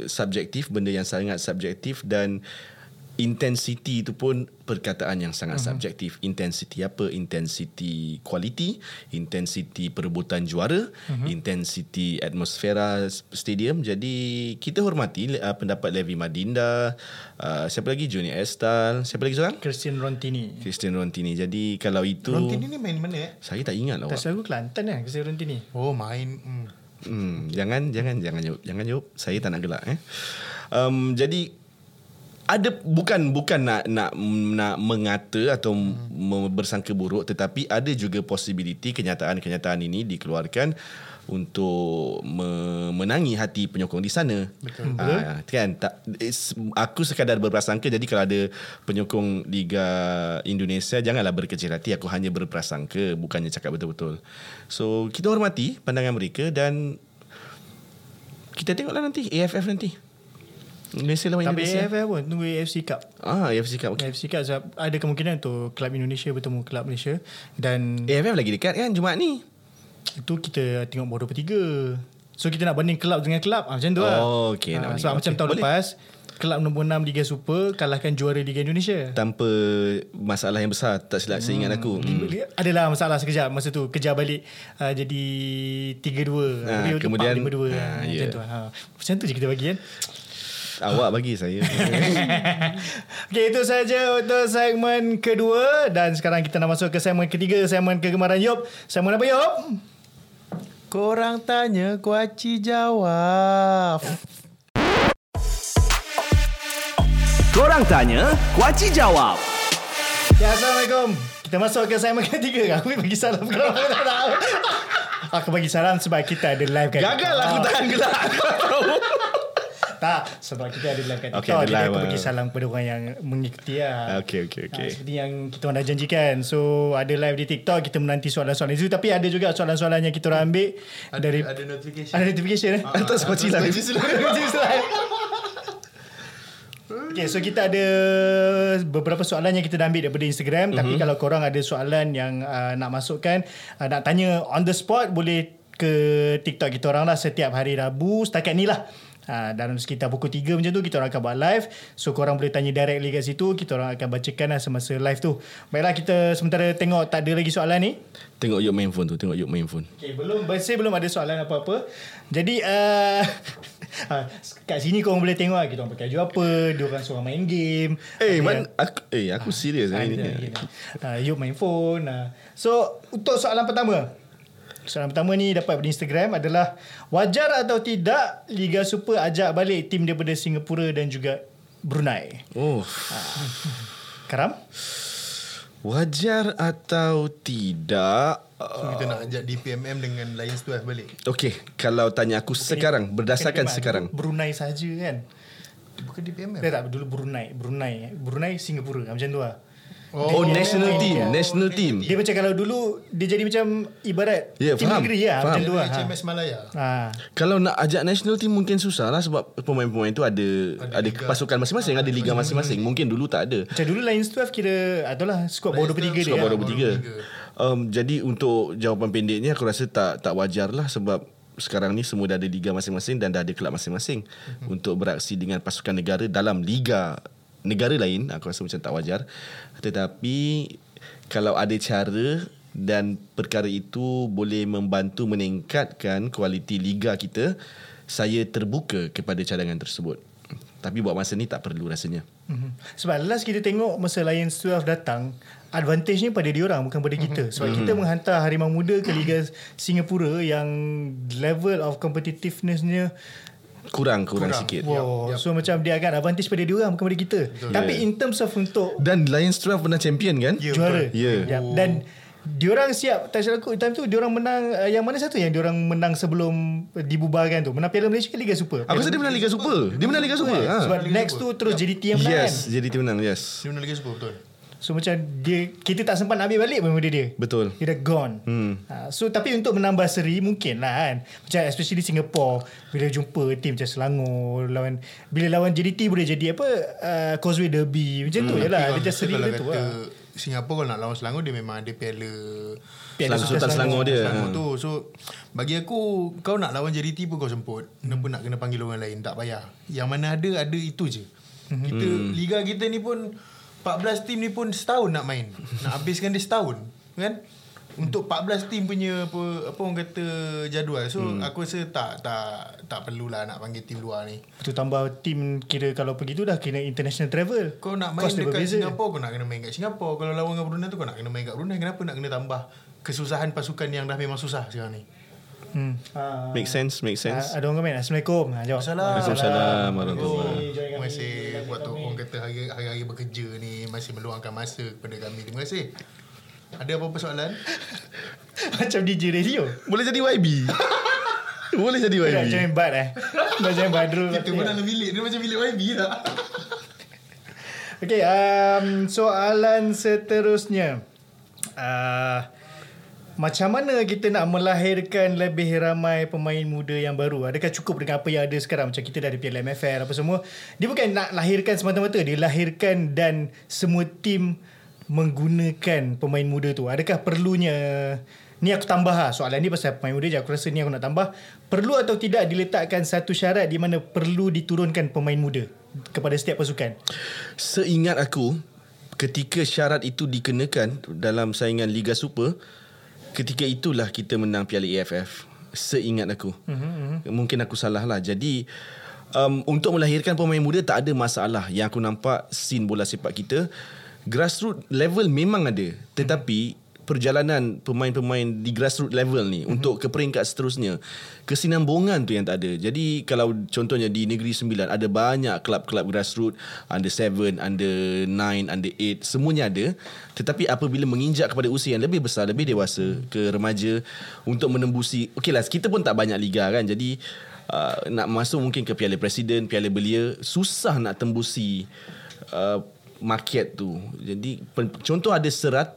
subjektif benda yang sangat subjektif dan intensity itu pun perkataan yang sangat uh-huh. subjektif intensity apa intensity quality intensity perebutan juara uh-huh. intensity atmosfera stadium jadi kita hormati uh, pendapat Levi Madinda uh, siapa lagi Junior Estal siapa lagi seorang Christian Rontini. Christian Rontini jadi kalau itu Rontini ni main mana eh? saya tak ingat lah Tak selalu Kelantan kan Christian Rontini. Oh main hmm. Hmm, jangan jangan jangan jawab jangan jawab. Saya tak nak gelak eh. Um, jadi ada bukan bukan nak nak nak mengata atau hmm. bersangka buruk tetapi ada juga possibility kenyataan-kenyataan ini dikeluarkan untuk memenangi hati penyokong di sana. Betul. Ha, kan tak aku sekadar berprasangka jadi kalau ada penyokong Liga Indonesia janganlah berkecil hati aku hanya berprasangka bukannya cakap betul-betul. So kita hormati pandangan mereka dan kita tengoklah nanti AFF nanti. Malaysia lawan Tapi Indonesia. AFF pun Tunggu AFC Cup Ah, AFC Cup. Okay. AFC Cup sebab Ada kemungkinan untuk Kelab Indonesia Bertemu Kelab Malaysia Dan AFF lagi dekat kan Jumaat ni. Itu kita tengok bawah 23 So kita nak banding kelab dengan kelab ah, Macam tu lah Oh, okey, Ah, nak. Sebab Okey, macam tahun boleh. lepas Kelab nombor 6 Liga Super Kalahkan juara Liga Indonesia Tanpa masalah yang besar. Tak silap seingat aku. Hmm. Adalah masalah sekejap Masa tu kejar balik uh, Jadi 3-2 Ah, Habis tu kemudian- 4-5-2 ah, Macam ya. tu ha. Macam tu je kita bagi kan Awak bagi saya. Okay itu saja untuk segmen kedua Dan sekarang kita nak masuk ke segmen ketiga Segmen kegemaran Yop Segmen apa Yop? Korang tanya kuaci jawab. Korang tanya, Kuaci jawab. Ya Assalamualaikum Kita masuk ke segmen ketiga Aku bagi salam Kalau aku tak tahu Aku bagi salam sebab kita ada live kat Gagal lah aku tahan gelak. Tak Sebab kita ada live kat Okay, TikTok ada Jadi live, aku bagi salam kepada orang yang mengikuti lah Okey, okey, okey. Ha, seperti yang kita orang dah janjikan So ada live di TikTok Kita menanti soalan-soalan itu Tapi ada juga soalan-soalan yang kita orang ambil Ada, dari ada notification. Ada notification eh? Atas kuaci lah. Kuaci silang. Kuaci silang. Okay, so kita ada beberapa soalan yang kita dah ambil daripada Instagram. Mm-hmm. Tapi kalau korang ada soalan yang uh, nak masukkan, uh, nak tanya on the spot, boleh ke TikTok kita orang lah setiap hari Rabu. Setakat ni lah. Ha, dalam sekitar pukul 3 macam tu kita orang akan buat live so korang boleh tanya directly kat situ kita orang akan bacakan lah semasa live tu baiklah kita sementara tengok tak ada lagi soalan ni Tengok Yop main phone tu. Tengok Yop main phone. Okay, belum bersih belum ada soalan apa-apa. Jadi uh, kat sini korang boleh tengok lah kita orang pakai baju apa, dia orang seorang main game. Eh, Ada man, yang- aku, eh, aku serius Ah, hari ni, ni. Ah, you main phone. ah. So, untuk soalan pertama. Soalan pertama ni dapat dari Instagram adalah wajar atau tidak Liga Super ajak balik tim daripada Singapura dan juga Brunei? Oh, Karam? wajar atau tidak? So kita nak ajak DPMM dengan Lions 12 balik. Okey, kalau tanya aku sekarang, berdasarkan Bukan sekarang. Brunei saja kan? Bukan DPMM. Dia tak dulu Brunei, Brunei, Brunei Singapura macam tu lah. Oh, Dia- national dia- team, dia- national team. Dia macam kalau dulu dia jadi macam ibarat Ya, tim faham, negeri lah faham. macam tu lah. HMS Malaya. Ha. Kalau nak ajak national team mungkin susah lah sebab pemain-pemain tu ada ada, ada liga. pasukan masing-masing, ada liga masing-masing. Mungkin dulu tak ada. Macam dulu Lions 12 kira adalah skop bawah 23 dia. Skor bawah lah. 23. Um, jadi untuk jawapan pendeknya aku rasa tak tak wajar lah sebab sekarang ni semua dah ada liga masing-masing dan dah ada kelab masing-masing mm-hmm. untuk beraksi dengan pasukan negara dalam liga negara lain aku rasa macam tak wajar. Tetapi kalau ada cara dan perkara itu boleh membantu meningkatkan kualiti liga kita saya terbuka kepada cadangan tersebut. Tapi buat masa ni tak perlu rasanya. Mhm. Sebab last kita tengok masa Lions 12 datang, advantage-nya pada diorang bukan pada kita. Sebab kita menghantar Harimau Muda ke Liga Singapura yang level of competitiveness-nya kurang kurang, Kurang. sikit wow. So macam dia akan advantage pada diorang bukan pada kita. Tapi in terms of untuk dan Lions 12 pernah champion kan Ya, juara. betul. Ya. Ya. Dan diorang siap tak silap aku time tu diorang menang uh, yang mana satu yang diorang menang sebelum dibubarkan tu menang Piala Malaysia ke Liga Super Aku rasa dia menang Liga Super. Dia menang Liga Super. Ha. sebab next tu terus JDT yang menang Yes, jadi dia menang. Yes. Dia menang Liga Super betul. So macam dia kita tak sempat nak ambil balik benda dia Betul. dia dah gone Hmm. ha, so tapi untuk menambah seri mungkin lah kan macam especially Singapore bila jumpa tim macam Selangor lawan bila lawan JDT boleh jadi apa uh, Causeway Derby macam tu je lah dia just seri dia tu lah Singapura kalau nak lawan Selangor dia memang ada piala Piala Selangor- Sultan Sultan Selangor dia. Selangor Ha. tu. So bagi aku kau nak lawan JDT pun kau semput. Kenapa nak kena panggil orang lain? Tak payah. Yang mana ada ada itu je. Kita liga kita ni pun 14 tim ni pun setahun nak main. Nak habiskan dia setahun, kan? Untuk 14 tim punya apa apa orang kata jadual. So aku rasa tak tak tak perlulah nak panggil tim luar ni. Tu tambah tim kira kalau pergi tu dah kena international travel. Kau nak main Cost dekat berbeza. Singapura Kau nak kena main kat Singapura Kalau lawan dengan Brunei tu Kau nak kena main kat Brunei Kenapa nak kena tambah Kesusahan pasukan yang dah memang susah sekarang ni Hmm. Ah, Make sense, make ah, sense. ada orang komen. Assalamualaikum. Ha, jawab. Assalamualaikum. Join Terima kami. kasih buat tu orang kata kata hari- hari-hari bekerja ni masih meluangkan masa kepada kami. Terima kasih. Ada apa-apa soalan? Macam DJ radio. Boleh jadi YB. Boleh jadi Dah YB. join bad eh. Dah join Badrul. Kita pun dalam bilik. Dia macam bilik YB tak? Okay, um, soalan seterusnya. Uh, macam mana kita nak melahirkan lebih ramai pemain muda yang baru? Adakah cukup dengan apa yang ada sekarang? Macam kita dah ada MFR apa semua. Dia bukan nak lahirkan semata-mata. Dia lahirkan dan semua tim menggunakan pemain muda tu. Adakah perlunya... Ni aku tambah lah. Soalan ni pasal pemain muda je. Aku rasa ni aku nak tambah. Perlu atau tidak diletakkan satu syarat di mana perlu diturunkan pemain muda kepada setiap pasukan? Seingat aku ketika syarat itu dikenakan dalam saingan Liga Super ketika itulah kita menang Piala AFF. Seingat aku. Mm-hmm. Mungkin aku salah lah. Jadi um, untuk melahirkan pemain muda tak ada masalah. Yang aku nampak scene bola sepak kita grassroots level memang ada. Tetapi perjalanan pemain-pemain di grassroots level ni mm-hmm. untuk ke peringkat seterusnya kesinambungan tu yang tak ada. Jadi kalau contohnya di Negeri Sembilan ada banyak kelab-kelab grassroots under 7, under 9, under 8 semuanya ada. Tetapi apabila menginjak kepada usia yang lebih besar, lebih dewasa ke remaja untuk menembusi okeylah kita pun tak banyak liga kan. Jadi uh, nak masuk mungkin ke Piala Presiden, Piala Belia susah nak tembusi uh, market tu. Jadi contoh ada 100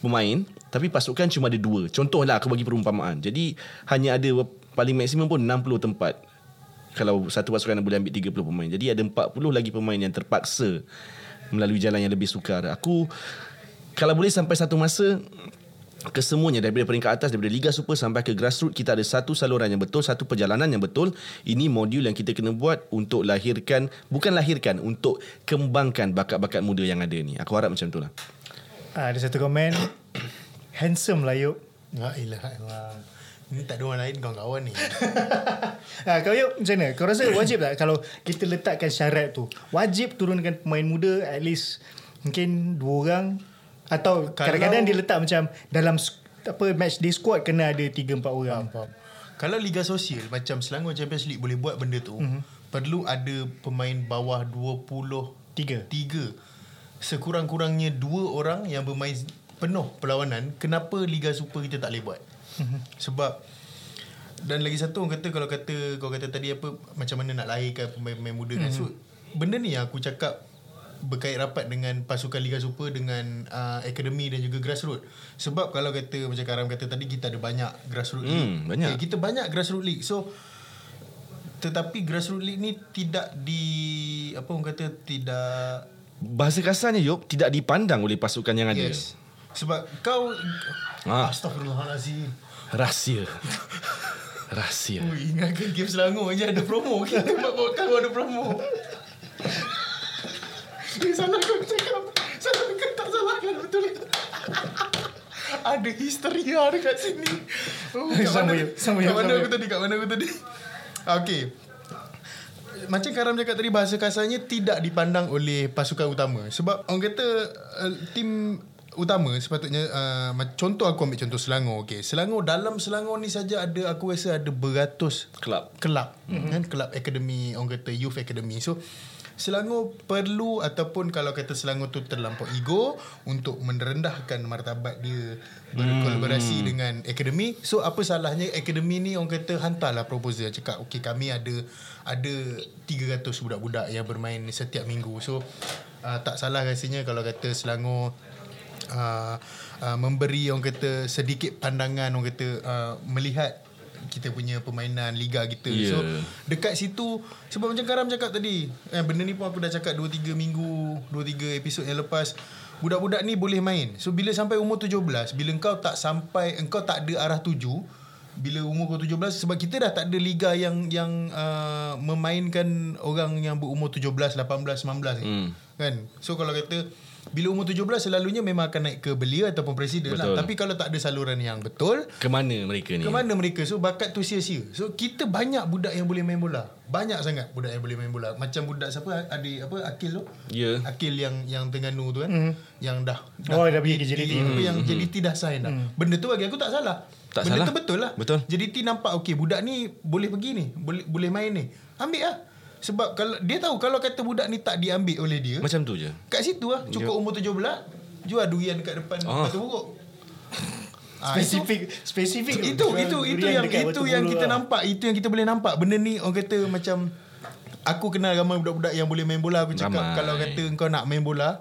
pemain tapi pasukan cuma ada dua. Contohlah aku bagi perumpamaan. Jadi hanya ada paling maksimum pun 60 tempat. Kalau satu pasukan boleh ambil 30 pemain. Jadi ada 40 lagi pemain yang terpaksa melalui jalan yang lebih sukar. Aku kalau boleh sampai satu masa kesemuanya daripada peringkat atas daripada Liga Super sampai ke grassroots kita ada satu saluran yang betul satu perjalanan yang betul ini modul yang kita kena buat untuk lahirkan bukan lahirkan untuk kembangkan bakat-bakat muda yang ada ni aku harap macam itulah Ah, ada satu komen. Handsome lah Yuk. La ilaha illallah. Ini tak ada orang lain kawan-kawan ni. ha, kau Yuk macam mana? Kau rasa wajib tak kalau kita letakkan syarat tu? Wajib turunkan pemain muda at least mungkin dua orang atau Kalau- kadang-kadang dia letak macam dalam apa match day squad kena ada 3 4 orang. Faham. Kalau Liga Sosial macam Selangor Champions League boleh buat benda tu, mm-hmm. perlu ada pemain bawah 20 Tiga. tiga. Sekurang-kurangnya dua orang yang bermain penuh perlawanan, kenapa Liga Super kita tak boleh buat? Mm-hmm. Sebab dan lagi satu orang kata kalau kata kau kata tadi apa macam mana nak lahirkan pemain-pemain muda kan. So benda ni yang aku cakap berkait rapat dengan pasukan Liga Super dengan uh, akademi dan juga grassroots. Sebab kalau kata macam Karam kata tadi kita ada banyak grassroots Hmm, league. banyak. Okay, kita banyak grassroots league. So tetapi grassroots league ni tidak di apa orang kata tidak bahasa kasarnya Yop tidak dipandang oleh pasukan yang ada yes. Sebab kau Ah. Astagfirullahalazim. rahsia rahsia Ui, ingatkan game Selangor je ada promo. Kita buat podcast ada promo. Eh, salah kau cakap. Salah kau tak salah kan betul. ada histeria dekat sini. Oh, kat Sama mana, sama kat mana aku tadi? Kat mana aku tadi? Okay. Macam Karam cakap tadi bahasa kasarnya tidak dipandang oleh pasukan utama. Sebab orang kata uh, tim utama sepatutnya uh, contoh aku ambil contoh Selangor okey Selangor dalam Selangor ni saja ada aku rasa ada beratus Kelab. kelab mm-hmm. kan kelab akademi orang kata youth academy so Selangor perlu ataupun kalau kata Selangor tu terlampau ego untuk merendahkan martabat dia berkolaborasi hmm. dengan akademi. So apa salahnya akademi ni orang kata hantarlah proposal. Cakap okey kami ada ada 300 budak-budak yang bermain setiap minggu. So uh, tak salah rasanya kalau kata Selangor uh, uh, memberi orang kata sedikit pandangan orang kata uh, melihat kita punya permainan liga kita. Ya. So dekat situ sebab macam Karam cakap tadi, eh benda ni pun aku dah cakap 2 3 minggu, 2 3 episod yang lepas. Budak-budak ni boleh main. So bila sampai umur 17, bila engkau tak sampai engkau tak ada arah tuju, bila umur kau 17 sebab kita dah tak ada liga yang yang uh, memainkan orang yang berumur 17, 18, 19 ni. Hmm. Kan? So kalau kata bila umur 17 selalunya memang akan naik ke belia ataupun presiden lah. Betul. Tapi kalau tak ada saluran yang betul, Ke mana mereka ni? ke mana mereka? So bakat tu sia-sia. So kita banyak budak yang boleh main bola. Banyak sangat budak yang boleh main bola. Macam budak siapa? Adik apa? Akil tu? Ya. Akil yang yang Terengganu tu kan. Mm. Yang dah, Oh, dah pergi ke JDT. apa Yang JDT dah sign dah. Benda tu bagi aku tak salah. Tak Benda salah. tu betul lah. Betul. JDT nampak okey budak ni boleh pergi ni. Boleh boleh main ni. Ambil lah. Sebab kalau dia tahu kalau kata budak ni tak diambil oleh dia, Macam tu je. kat situ lah cukup umur 17 jual durian dekat depan Ah. batu buruk. Ah, itu- Spesifik Spesifik itu itu itu yang itu yang kita lah. nampak itu yang kita boleh nampak benda ni orang kata macam aku kenal ramai budak-budak yang boleh main bola aku cakap Ramai. kalau kata kau nak main bola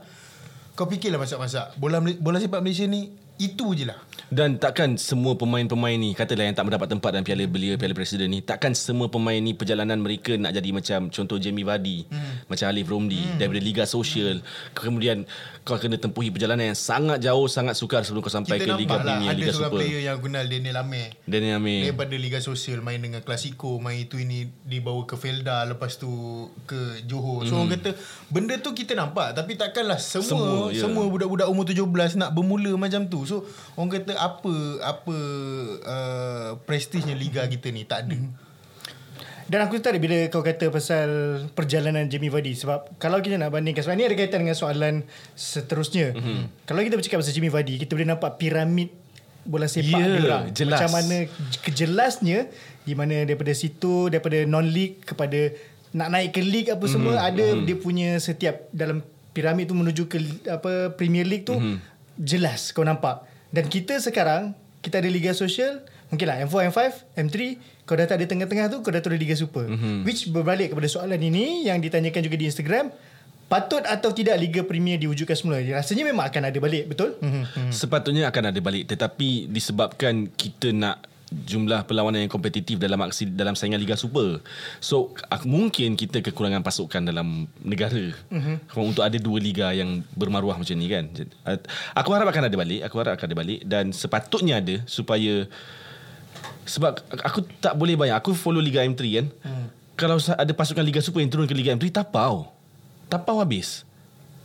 kau fikirlah masak-masak bola bola sepak Malaysia ni itu je lah Dan takkan semua pemain-pemain ni Katalah yang tak mendapat tempat dalam Piala Belia Piala Presiden ni Takkan semua pemain ni Perjalanan mereka nak jadi macam Contoh Jamie Vardy hmm. Macam Alif Romdi hmm. Daripada Liga Sosial. Kemudian Kau kena tempuhi perjalanan yang sangat jauh Sangat sukar sebelum kau sampai kita ke Liga lah Premier ada Liga seorang Super. player yang kenal Daniel Amir. Dan yang Amir. Daripada Liga Sosial main dengan Klasiko main itu ini dibawa ke Felda lepas tu ke Johor. So orang kata benda tu kita nampak tapi takkanlah semua Semua, ya. semua budak-budak umur 17 nak bermula macam tu so orang kata apa apa uh, prestisnya liga kita ni tak ada Dan aku tertarik bila kau kata pasal perjalanan Jamie Vardy sebab kalau kita nak bandingkan sebab ni ada kaitan dengan soalan seterusnya. Mhm. Mm-hmm. Kalau kita bercakap pasal Jamie Vardy, kita boleh nampak piramid bola sepak Ya, dia orang. jelas. Macam mana kejelasnya di mana daripada situ daripada non-league kepada nak naik ke league apa semua Mhm, ada dia punya setiap dalam piramid tu menuju ke apa Premier League tu Mhm. Jelas kau nampak. Dan kita sekarang kita ada liga sosial Mungkin lah M4, M5, M3 Kau dah tak ada tengah-tengah tu Kau dah turun Liga Super mm-hmm. Which berbalik kepada soalan ini Yang ditanyakan juga di Instagram Patut atau tidak Liga Premier diwujudkan semula Rasanya memang akan ada balik Betul? Mm-hmm. Sepatutnya akan ada balik Tetapi disebabkan kita nak jumlah perlawanan yang kompetitif dalam aksi dalam saingan Liga Super. So mungkin kita kekurangan pasukan dalam negara mm-hmm. untuk ada dua liga yang bermaruah macam ni kan. Aku harap akan ada balik, aku harap akan ada balik dan sepatutnya ada supaya sebab aku tak boleh bayang aku follow Liga M3 kan. Hmm. Kalau ada pasukan Liga Super yang turun ke Liga M3 tapau. Tapau habis.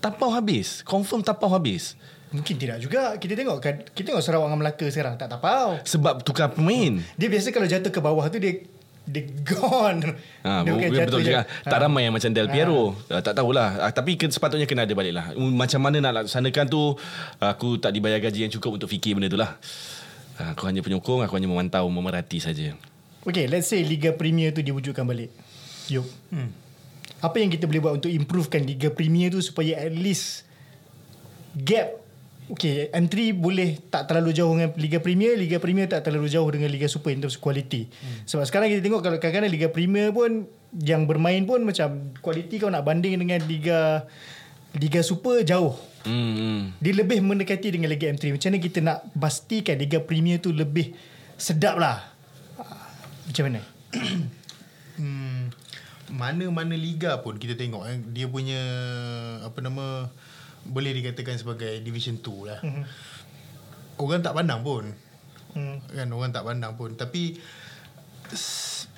Tapau habis. Confirm tapau habis. Mungkin tidak juga Kita tengok kan Kita tengok Sarawak dengan Melaka sekarang Tak tapau Sebab tukar pemain. Dia biasa kalau jatuh ke bawah tu Dia Dia gone Ha, Dia bu- bukan betul je. juga. Tak Ha. ramai yang macam Del Piero. Ha. Tak tahulah. Ah, Tapi sepatutnya kena ada balik lah. Macam mana nak laksanakan tu, aku tak dibayar gaji yang cukup untuk fikir benda tu lah. Ah, Aku hanya penyokong, aku hanya memantau, memerhati saja. Okay let's say Liga Premier tu diwujudkan balik Yuk hmm. Apa yang kita boleh buat Untuk improvekan Liga Premier tu Supaya at least Gap Okay M3 boleh Tak terlalu jauh dengan Liga Premier Liga Premier tak terlalu jauh Dengan Liga Super In terms of quality hmm. Sebab sekarang kita tengok Kalau kadang-kadang Liga Premier pun Yang bermain pun Macam Quality kau nak banding Dengan Liga Liga Super jauh Hmm, hmm. dia lebih mendekati dengan Liga M3 Macam mana kita nak pastikan Liga Premier tu lebih sedap lah Ah, Macam mana? hmm, mana-mana liga pun kita tengok eh, dia punya apa nama boleh dikatakan sebagai division 2 lah. Mm-hmm. Orang tak pandang pun. Hmm. Kan orang tak pandang pun tapi s-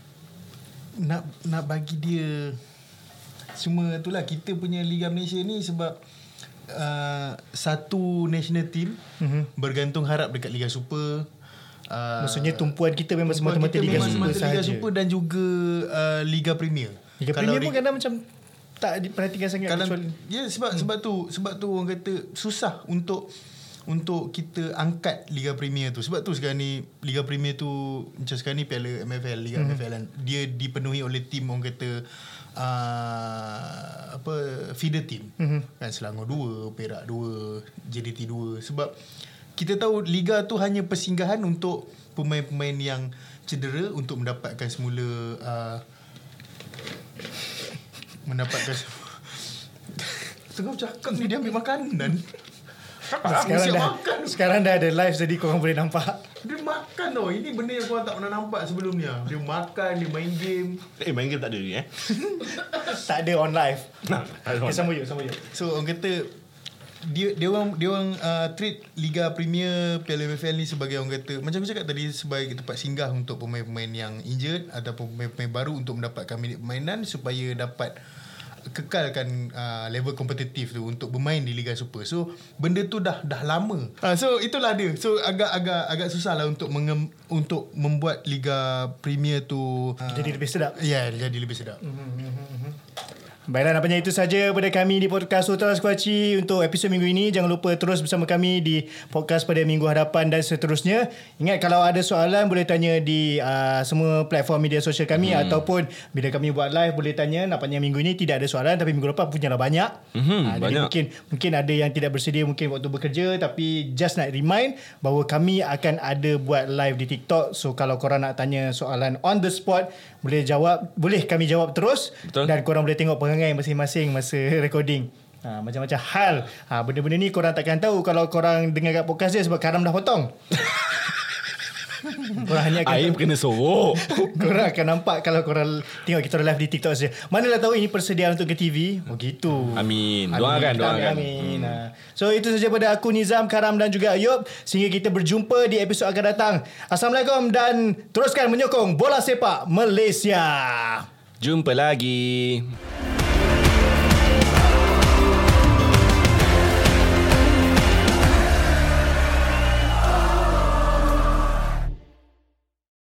nak nak bagi dia semua itulah kita punya Liga Malaysia ni sebab uh, satu national team mm-hmm. bergantung harap dekat Liga Super uh, Maksudnya tumpuan kita memang semata-mata Liga Super semata Liga sahaja. Super dan juga uh, Liga Premier. Liga Premier pun kadang macam tak diperhatikan sangat kadang, kecuali ya sebab hmm. sebab tu sebab tu orang kata susah untuk untuk kita angkat Liga Premier tu. Sebab tu sekarang ni Liga Premier tu macam sekarang ni Piala MFL, Liga hmm. MFL kan. Dia dipenuhi oleh tim orang kata uh, apa feeder team. Hmm. Kan Selangor 2, Perak 2, JDT 2 sebab kita tahu liga tu hanya persinggahan untuk pemain-pemain yang cedera untuk mendapatkan semula uh, mendapatkan Tengah cakap ni dia ambil makanan. sekarang siap dah makan. sekarang dah ada live jadi korang boleh nampak. Dia makan tau. Ini benda yang korang tak pernah nampak sebelumnya. Dia makan, dia main game. Eh, main game tak ada ni eh. tak ada on live. tak ada Okay, sama yuk, sama yuk. So orang kata dia dia orang dia orang uh, treat Liga Premier Piala MFL ni sebagai orang kata macam aku cakap tadi sebagai tempat singgah untuk pemain-pemain yang injured ataupun pemain-pemain baru untuk mendapatkan minit permainan supaya dapat kekalkan uh, level kompetitif tu untuk bermain di Liga Super. So benda tu dah dah lama. Uh, so itulah dia. So agak-agak agak susah lah untuk mengem, untuk membuat Liga Premier tu uh, Jadi lebih sedap. Ya, yeah, jadi lebih sedap. Baiklah nampaknya itu saja pada kami di podcast Ultra Squatchy untuk episod minggu ini. Jangan lupa terus bersama kami di podcast pada minggu hadapan dan seterusnya. Ingat kalau ada soalan boleh tanya di uh, semua platform media sosial kami hmm. ataupun bila kami buat live boleh tanya. Nampaknya minggu ini tidak ada soalan tapi minggu lepas punya lah banyak. Ah, jadi banyak. mungkin mungkin ada yang tidak bersedia mungkin waktu bekerja tapi just nak remind bahawa kami akan ada buat live di TikTok. So kalau korang nak tanya soalan on the spot boleh jawab, boleh kami jawab terus Betul. dan korang boleh tengok perangai masing-masing masa recording. Ha, macam-macam hal. Ha, benda-benda ni korang takkan tahu kalau korang dengar kat podcast dia sebab Karam dah potong. korang hanya akan Aim kena sorok. korang akan nampak kalau korang tengok kita live di TikTok saja. Manalah tahu ini persediaan untuk ke TV. Oh gitu. Amin. Doakan, Amin. doakan. Amin. Hmm. So itu saja pada aku Nizam, Karam dan juga Ayub. Sehingga kita berjumpa di episod akan datang. Assalamualaikum dan teruskan menyokong bola sepak Malaysia. Jumpa lagi.